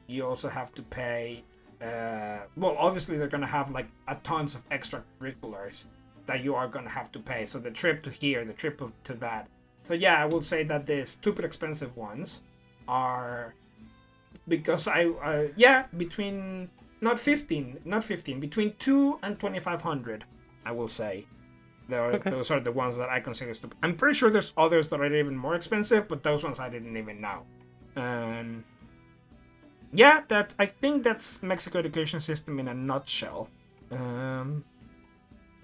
you also have to pay uh, well obviously they're gonna have like a tons of extra extracurriculars that you are gonna have to pay. So the trip to here the trip of, to that. So yeah i will say that the stupid expensive ones are because i uh, yeah between not 15 not 15 between 2 and 2500 i will say. There are, Okay. those are the ones that i consider stupid. I'm pretty sure there's others that are even more expensive but those ones i didn't even know. And yeah that i think that's mexico education system in a nutshell. Um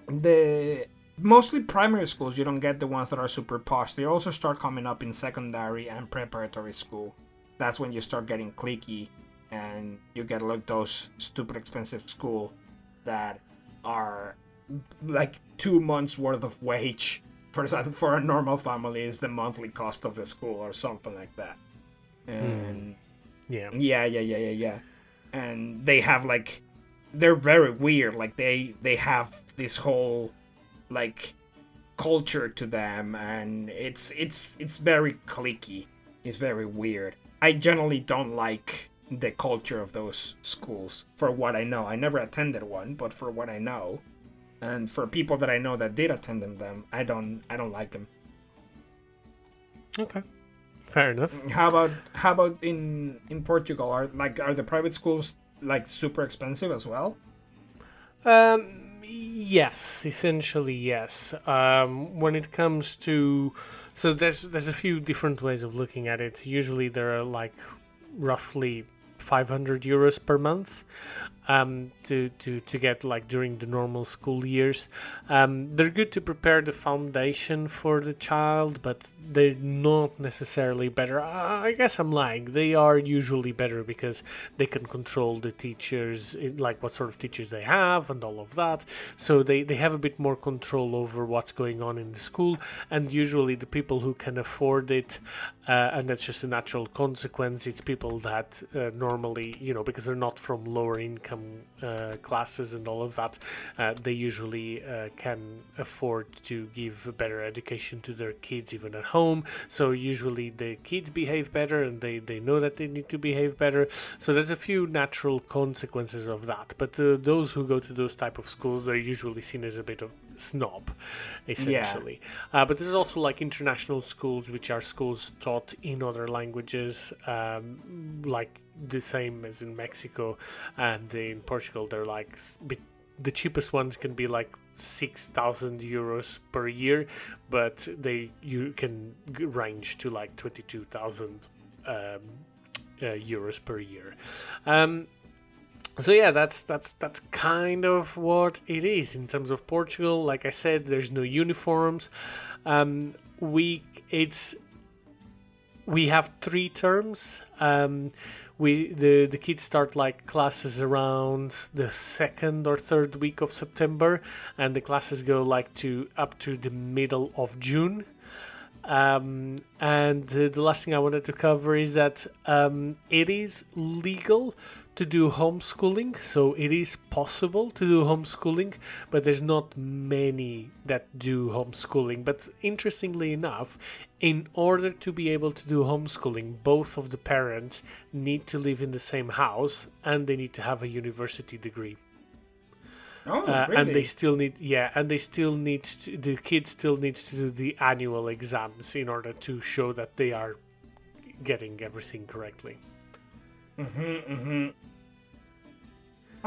the mostly primary schools you don't get the ones that are super posh they also start coming up in secondary and preparatory school that's when you start getting cliquey and you get like those stupid expensive school that are like two months worth of wage for for a normal family is the monthly cost of the school or something like that and hmm. Yeah. yeah, yeah, yeah, yeah, yeah. And they have like they're very weird. Like they they have this whole like culture to them and it's it's it's very clicky It's very weird. I generally don't like the culture of those schools for what I know. I never attended one, but for what I know and for people that I know that did attend them, I don't I don't like them. Okay. Fair enough. How about how about in in Portugal? Are like are the private schools like super expensive as well? Um, yes, essentially yes. Um, when it comes to, so there's there's a few different ways of looking at it. Usually there are like roughly 500 euros per month um, to, to, to get like during the normal school years. Um, they're good to prepare the foundation for the child, but they're not necessarily better. I guess I'm lying. They are usually better because they can control the teachers, like what sort of teachers they have and all of that. So they, they have a bit more control over what's going on in the school, and usually the people who can afford it, uh, and that's just a natural consequence, it's people that uh, normally, you know, because they're not from lower income uh, classes and all of that, uh, they usually uh, can afford to give a better education to their kids even at home. So usually the kids behave better and they, they know that they need to behave better. So there's a few natural consequences of that. But uh, those who go to those type of schools, they're usually seen as a bit of snob, essentially. Yeah. Uh, but there's also like international schools, which are schools taught in other languages, um, like the same as in Mexico and in Portugal. They're like the cheapest ones can be like six thousand euros per year, but they you can range to like twenty two thousand um, uh, euros per year. Um, so yeah, that's that's that's kind of what it is in terms of Portugal. Like I said, there's no uniforms. Um, we it's we have three terms. Um, we the the kids start like classes around the second or third week of September, and the classes go like to up to the middle of June. Um, and uh, the last thing I wanted to cover is that um, it is legal to do homeschooling, so it is possible to do homeschooling, but there's not many that do homeschooling. But interestingly enough, in order to be able to do homeschooling, both of the parents need to live in the same house and they need to have a university degree. Oh, uh, really? And they still need, yeah, and they still need to, the kid still needs to do the annual exams in order to show that they are getting everything correctly. Mm-hmm, mm-hmm.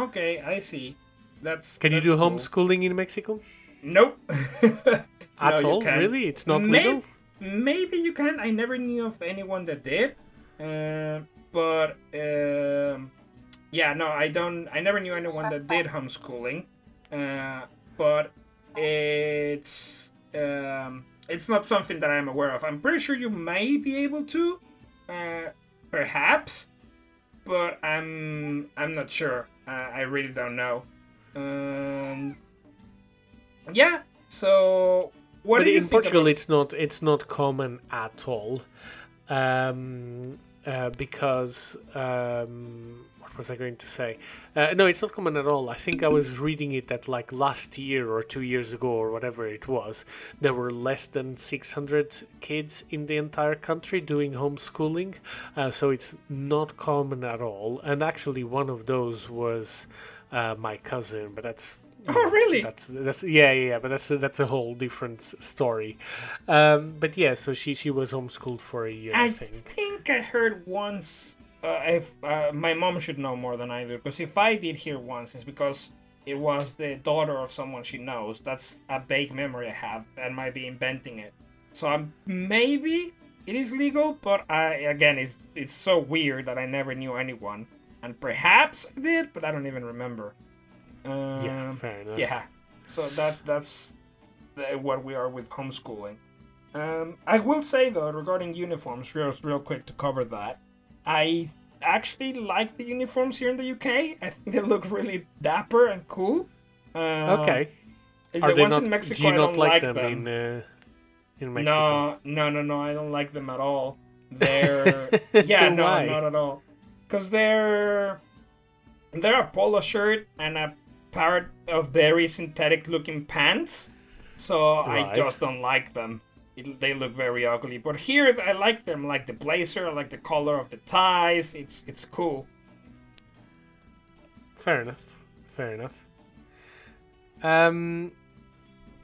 Okay, I see. That's Can that's you do cool. homeschooling in Mexico? Nope. At no, all? Really? It's not maybe, legal? Maybe you can. I never knew of anyone that did. Uh, but um, yeah, no, I don't. I never knew anyone that did homeschooling. Uh, but it's um, it's not something that I'm aware of. I'm pretty sure you may be able to, uh, perhaps, but I'm I'm not sure. Uh, I really don't know. Um, yeah. So what but in Portugal, about... it's not it's not common at all, um, uh, because um, was I going to say? Uh, no, it's not common at all. I think I was reading it that like last year or two years ago or whatever it was, there were less than 600 kids in the entire country doing homeschooling. Uh, so it's not common at all. And actually, one of those was uh, my cousin, but that's Oh, really? That's that's yeah, yeah, but that's a, that's a whole different story. Um, but yeah, so she she was homeschooled for a year. I, I think. think I heard once uh, if uh, my mom should know more than I do, because if I did hear once, it's because it was the daughter of someone she knows. That's a vague memory I have. That might be inventing it. So I'm maybe it is legal, but I again, it's it's so weird that I never knew anyone, and perhaps I did, but I don't even remember. Um, yeah, fair enough. Yeah, so that that's the, what we are with homeschooling. Um, I will say though, regarding uniforms, real real quick to cover that. I actually like the uniforms here in the UK. I think they look really dapper and cool. Uh, okay. Are the ones not, in Mexico, do you not like, like them, them, in uh, in Mexico? No, no, no, no. I don't like them at all. They're yeah, no, not at all. Because they're they're a polo shirt and a pair of very synthetic looking pants. So right. I just don't like them it, they look very ugly. But here I like them, like the blazer, I like the color of the ties. It's it's cool. Fair enough. Fair enough. Um,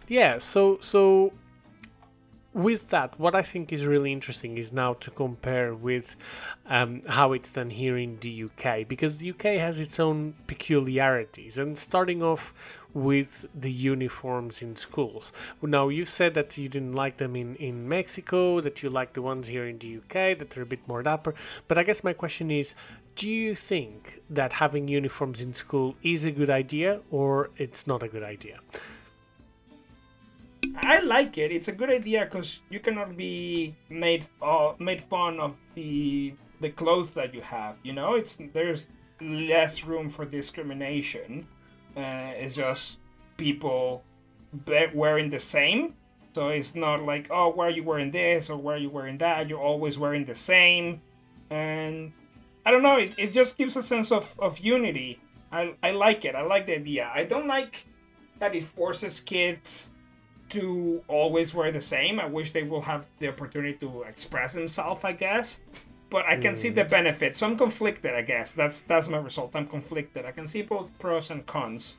yeah. So so with that, what I think is really interesting is now to compare with um, how it's done here in the UK, because the UK has its own peculiarities. And starting off with the uniforms in schools. Now, you said that you didn't like them in, in Mexico, that you like the ones here in the UK, that they're a bit more dapper. But I guess my question is do you think that having uniforms in school is a good idea or it's not a good idea? I like it. It's a good idea because you cannot be made uh, made fun of the the clothes that you have. You know, it's there's less room for discrimination uh, it's just people wearing the same. So it's not like, oh, why are you wearing this or why are you wearing that? You're always wearing the same. And I don't know. It, it just gives a sense of, of unity. I, I like it. I like the idea. I don't like that it forces kids to always wear the same. I wish they will have the opportunity to express themselves, I guess. But I can mm. see the benefits. So I'm conflicted, I guess. That's that's my result. I'm conflicted. I can see both pros and cons.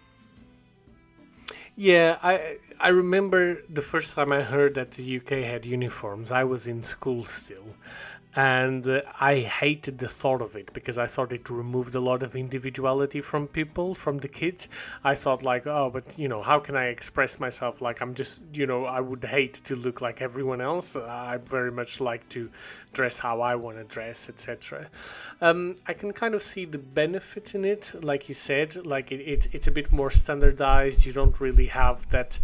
Yeah, I I remember the first time I heard that the UK had uniforms. I was in school still, and uh, I hated the thought of it because I thought it removed a lot of individuality from people, from the kids. I thought like, oh, but you know, how can I express myself? Like I'm just, you know, I would hate to look like everyone else. I very much like to dress how I want to dress, etc. Um, I can kind of see the benefit in it, like you said, like it, it, it's a bit more standardized. You don't really have that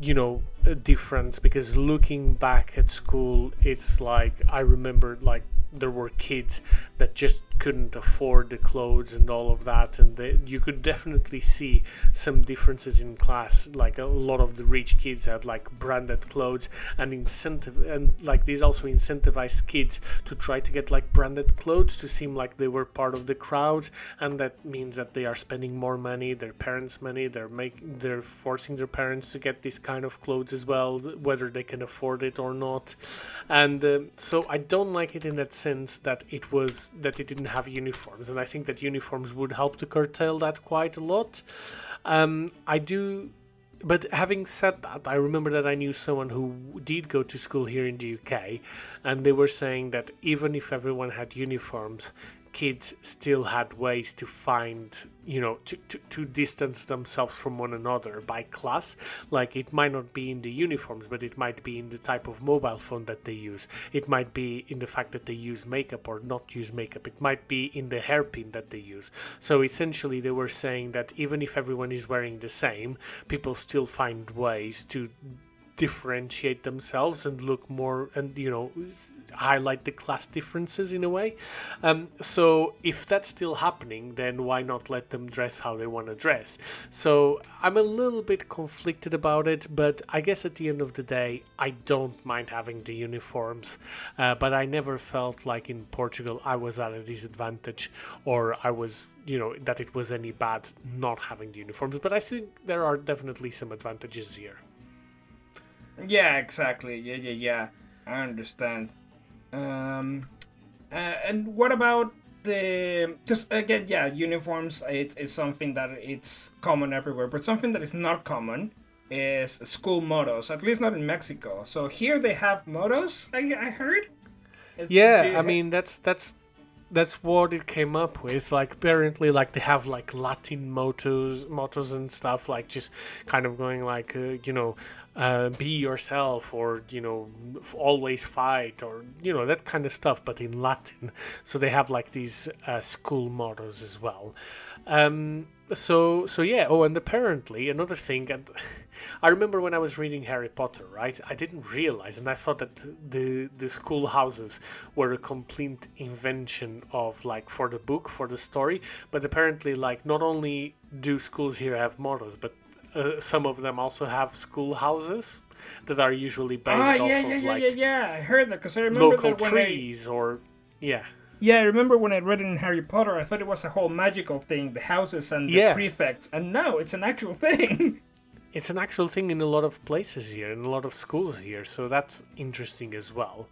you know difference because looking back at school it's like i remember like there were kids that just couldn't afford the clothes and all of that and they, you could definitely see some differences in class. Like a lot of the rich kids had like branded clothes and incentive and like these also incentivized kids to try to get like branded clothes to seem like they were part of the crowd and that means that they are spending more money their parents money they're making they're forcing their parents to get this kind of clothes as well whether they can afford it or not. And uh, so i don't like it in that sense that it was that it didn't have uniforms, and I think that uniforms would help to curtail that quite a lot. Um, I do but having said that, I remember that I knew someone who did go to school here in the UK, and they were saying that even if everyone had uniforms, kids still had ways to find you know to, to, to distance themselves from one another by class. Like it might not be in the uniforms but it might be in the type of mobile phone that they use. It might be in the fact that they use makeup or not use makeup. It might be in the hairpin that they use. So essentially they were saying that even if everyone is wearing the same people still find ways to differentiate themselves and look more and you know highlight the class differences in a way. Um, so if that's still happening then why not let them dress how they want to dress? So i'm a little bit conflicted about it but i guess at the end of the day i don't mind having the uniforms. Uh, but i never felt like in portugal i was at a disadvantage or i was you know that it was any bad not having the uniforms. But i think there are definitely some advantages here yeah, exactly. Yeah, yeah, yeah. I understand. Um, uh, and what about the? Because again, yeah, uniforms. It is something that it's common everywhere, but something that is not common is school mottos. At least not in Mexico. So here they have mottos. I, I heard. Is, yeah, I mean that's that's that's what it came up with. Like apparently, like they have like Latin mottos, mottos and stuff. Like just kind of going like uh, you know, uh, be yourself or you know always fight or you know that kind of stuff but in latin so they have like these uh, school mottos as well um, so so yeah oh and apparently another thing and i remember when i was reading harry potter right i didn't realize and i thought that the the schoolhouses were a complete invention of like for the book for the story but apparently like not only do schools here have mottos but uh, some of them also have schoolhouses that are usually based ah, off yeah, of yeah, like yeah, yeah, I heard that because I remember local trees I, or yeah. Yeah, I remember when I read it in Harry Potter, I thought it was a whole magical thing, the houses and the yeah. prefects, and no, it's an actual thing. it's an actual thing in a lot of places here, in a lot of schools here, so that's interesting as well.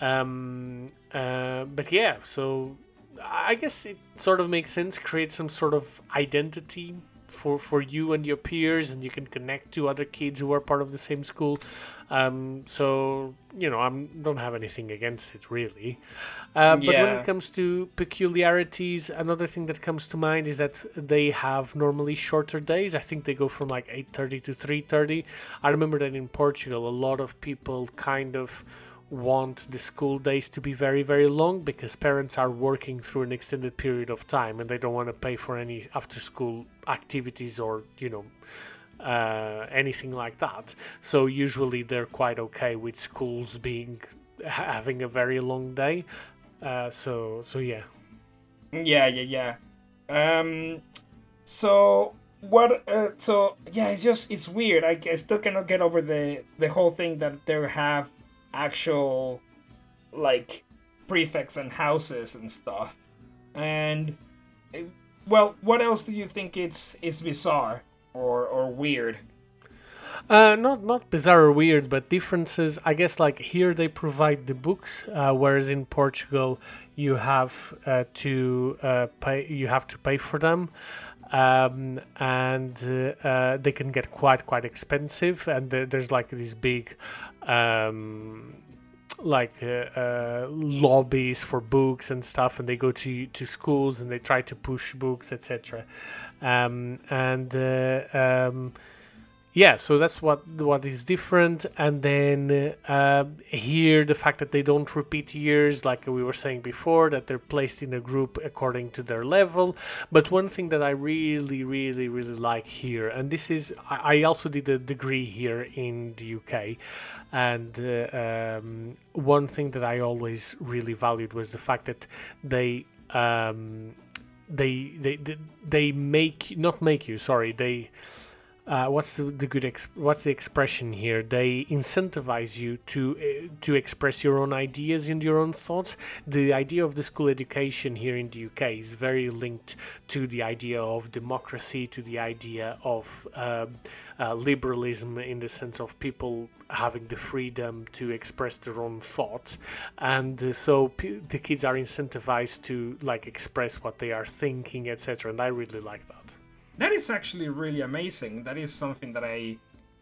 Um, uh, but yeah, so I guess it sort of makes sense, create some sort of identity for for you and your peers and you can connect to other kids who are part of the same school um, so you know i don't have anything against it really uh, but yeah. when it comes to peculiarities another thing that comes to mind is that they have normally shorter days. I think they go from like 8.30 to 3.30 i remember that in portugal a lot of people kind of want the school days to be very very long because parents are working through an extended period of time and they don't want to pay for any after school activities or you know uh, anything like that. So usually they're quite okay with schools being having a very long day uh, so so yeah yeah yeah yeah um so what uh, so yeah it's just it's weird I, I still cannot get over the the whole thing that they have actual like prefects and houses and stuff. And uh, well, what else do you think it's it's bizarre or or weird? Uh, not not bizarre or weird, but differences. I guess like here they provide the books, uh, whereas in Portugal you have uh, to uh, pay. You have to pay for them, um, and uh, uh, they can get quite quite expensive. And there's like these big. Um, like uh, uh, lobbies for books and stuff, and they go to to schools and they try to push books, etc. Um, and uh, um, yeah, so that's what what is different. And then uh, here, the fact that they don't repeat years, like we were saying before, that they're placed in a group according to their level. But one thing that I really, really, really like here, and this is, I, also did a degree here in the UK, and uh, um, one thing that I always really valued was the fact that they. Um, they, they they they make not make you sorry they uh, what's the, the good ex- what's the expression here? They incentivize you to uh, to express your own ideas and your own thoughts. The idea of the school education here in the UK is very linked to the idea of democracy to the idea of uh, uh, liberalism in the sense of people having the freedom to express their own thoughts. And uh, so p- the kids are incentivized to like express what they are thinking etc and I really like that that is actually really amazing. That is something that I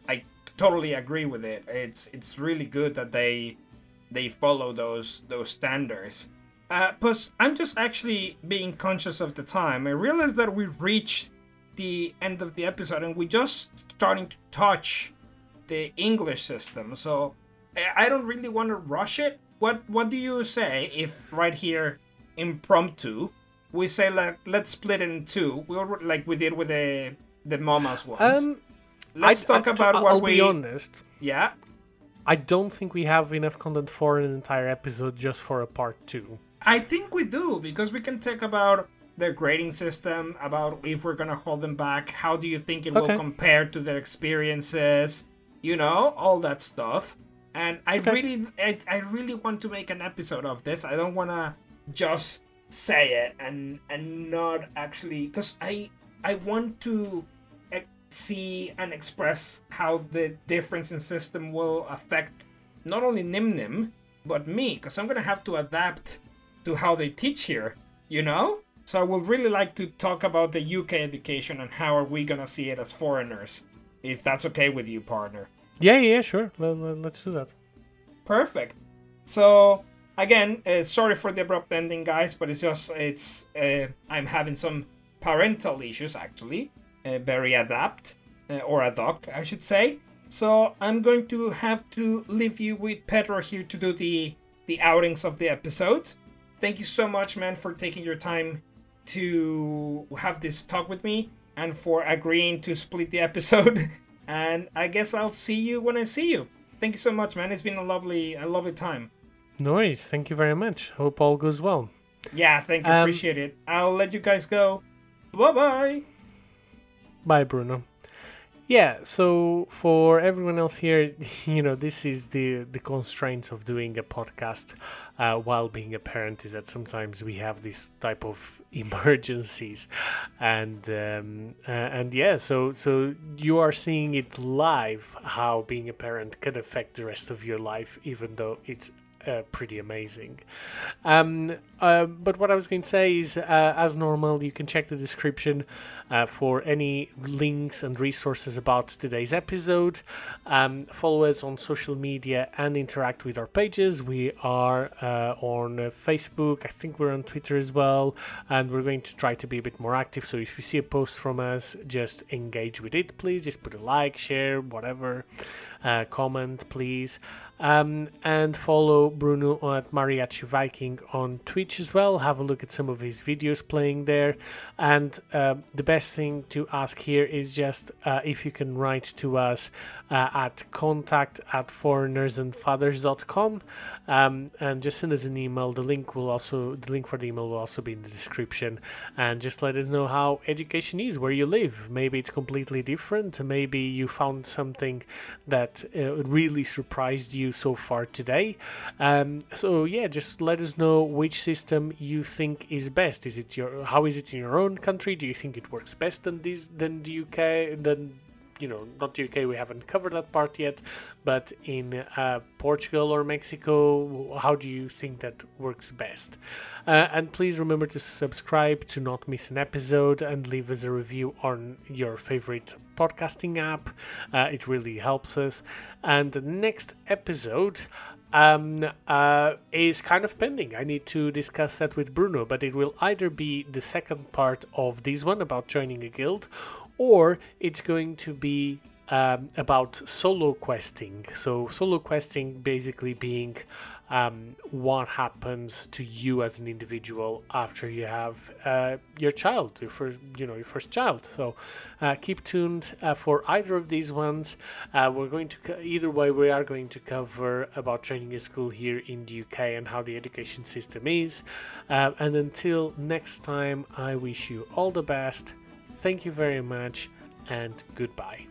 I totally agree with it. It's it's really good that they they follow those those standards. Uh, plus, I'm just actually being conscious of the time. I realize that we reached the end of the episode and we're just starting to touch the English system. So I don't really want to rush it. What what do you say if right here impromptu we say like let's split it in two. We like we did with the the mamas ones. Um, let's I, talk I, about I'll, what I'll we. be honest. Yeah. I don't think we have enough content for an entire episode just for a part two. I think we do because we can talk about their grading system, about if we're gonna hold them back, how do you think it okay. will compare to their experiences, you know, all that stuff. And I okay. really, I, I really want to make an episode of this. I don't want to just say it and and not actually because I I want to see and express how the difference in system will affect not only Nim Nim but me because I'm gonna have to adapt to how they teach here, you know. So I would really like to talk about the UK education and how are we gonna see it as foreigners, if that's okay with you, partner. Yeah, yeah, sure. Let's do that. Perfect. So again, uh, sorry for the abrupt ending, guys, but it's just it's uh, I'm having some parental issues actually, uh, very adapt uh, or ad hoc, I should say. So I'm going to have to leave you with Pedro here to do the the outings of the episode. Thank you so much, man, for taking your time to have this talk with me and for agreeing to split the episode. and I guess I'll see you when I see you. Thank you so much, man. It's been a lovely, a lovely time. No worries. Thank you very much. Hope all goes well. Yeah, thank you. Um, Appreciate it. I'll let you guys go. Bye bye. Bye, Bruno. Yeah, so for everyone else here, you know, this is the the constraints of doing a podcast uh, while being a parent is that sometimes we have this type of emergencies, and um, uh, and yeah, so so you are seeing it live how being a parent can affect the rest of your life, even though it's uh, pretty amazing. Um, uh, but what I was going to say is, uh, as normal, you can check the description uh, for any links and resources about today's episode. Um, follow us on social media and interact with our pages. We are uh, on Facebook, I think we're on Twitter as well, and we're going to try to be a bit more active. So if you see a post from us, just engage with it, please. Just put a like, share, whatever, uh, comment, please. Um, and follow Bruno at Mariachi Viking on Twitch as well. Have a look at some of his videos playing there. And uh, the best thing to ask here is just uh, if you can write to us uh, at contact at foreignersandfathers.com um, and just send us an email. The link will also the link for the email will also be in the description. And just let us know how education is where you live. Maybe it's completely different. Maybe you found something that uh, really surprised you you so far today. Um, so yeah, just let us know which system you think is best. Is it your how is it in your own country? Do you think it works best than this than the UK than you know, not the UK, we haven't covered that part yet, but in uh, Portugal or Mexico, how do you think that works best? Uh, and please remember to subscribe to not miss an episode and leave us a review on your favorite podcasting app. Uh, it really helps us. And the next episode, um, uh, is kind of pending. I need to discuss that with Bruno, but it will either be the second part of this one about joining a guild, or it's going to be um, about solo questing. So, solo questing basically being um, what happens to you as an individual after you have uh, your child, your first, you know, your first child. So, uh, keep tuned uh, for either of these ones. Uh, we're going to co- either way. We are going to cover about training a school here in the UK and how the education system is. Uh, and until next time, I wish you all the best. Thank you very much and goodbye.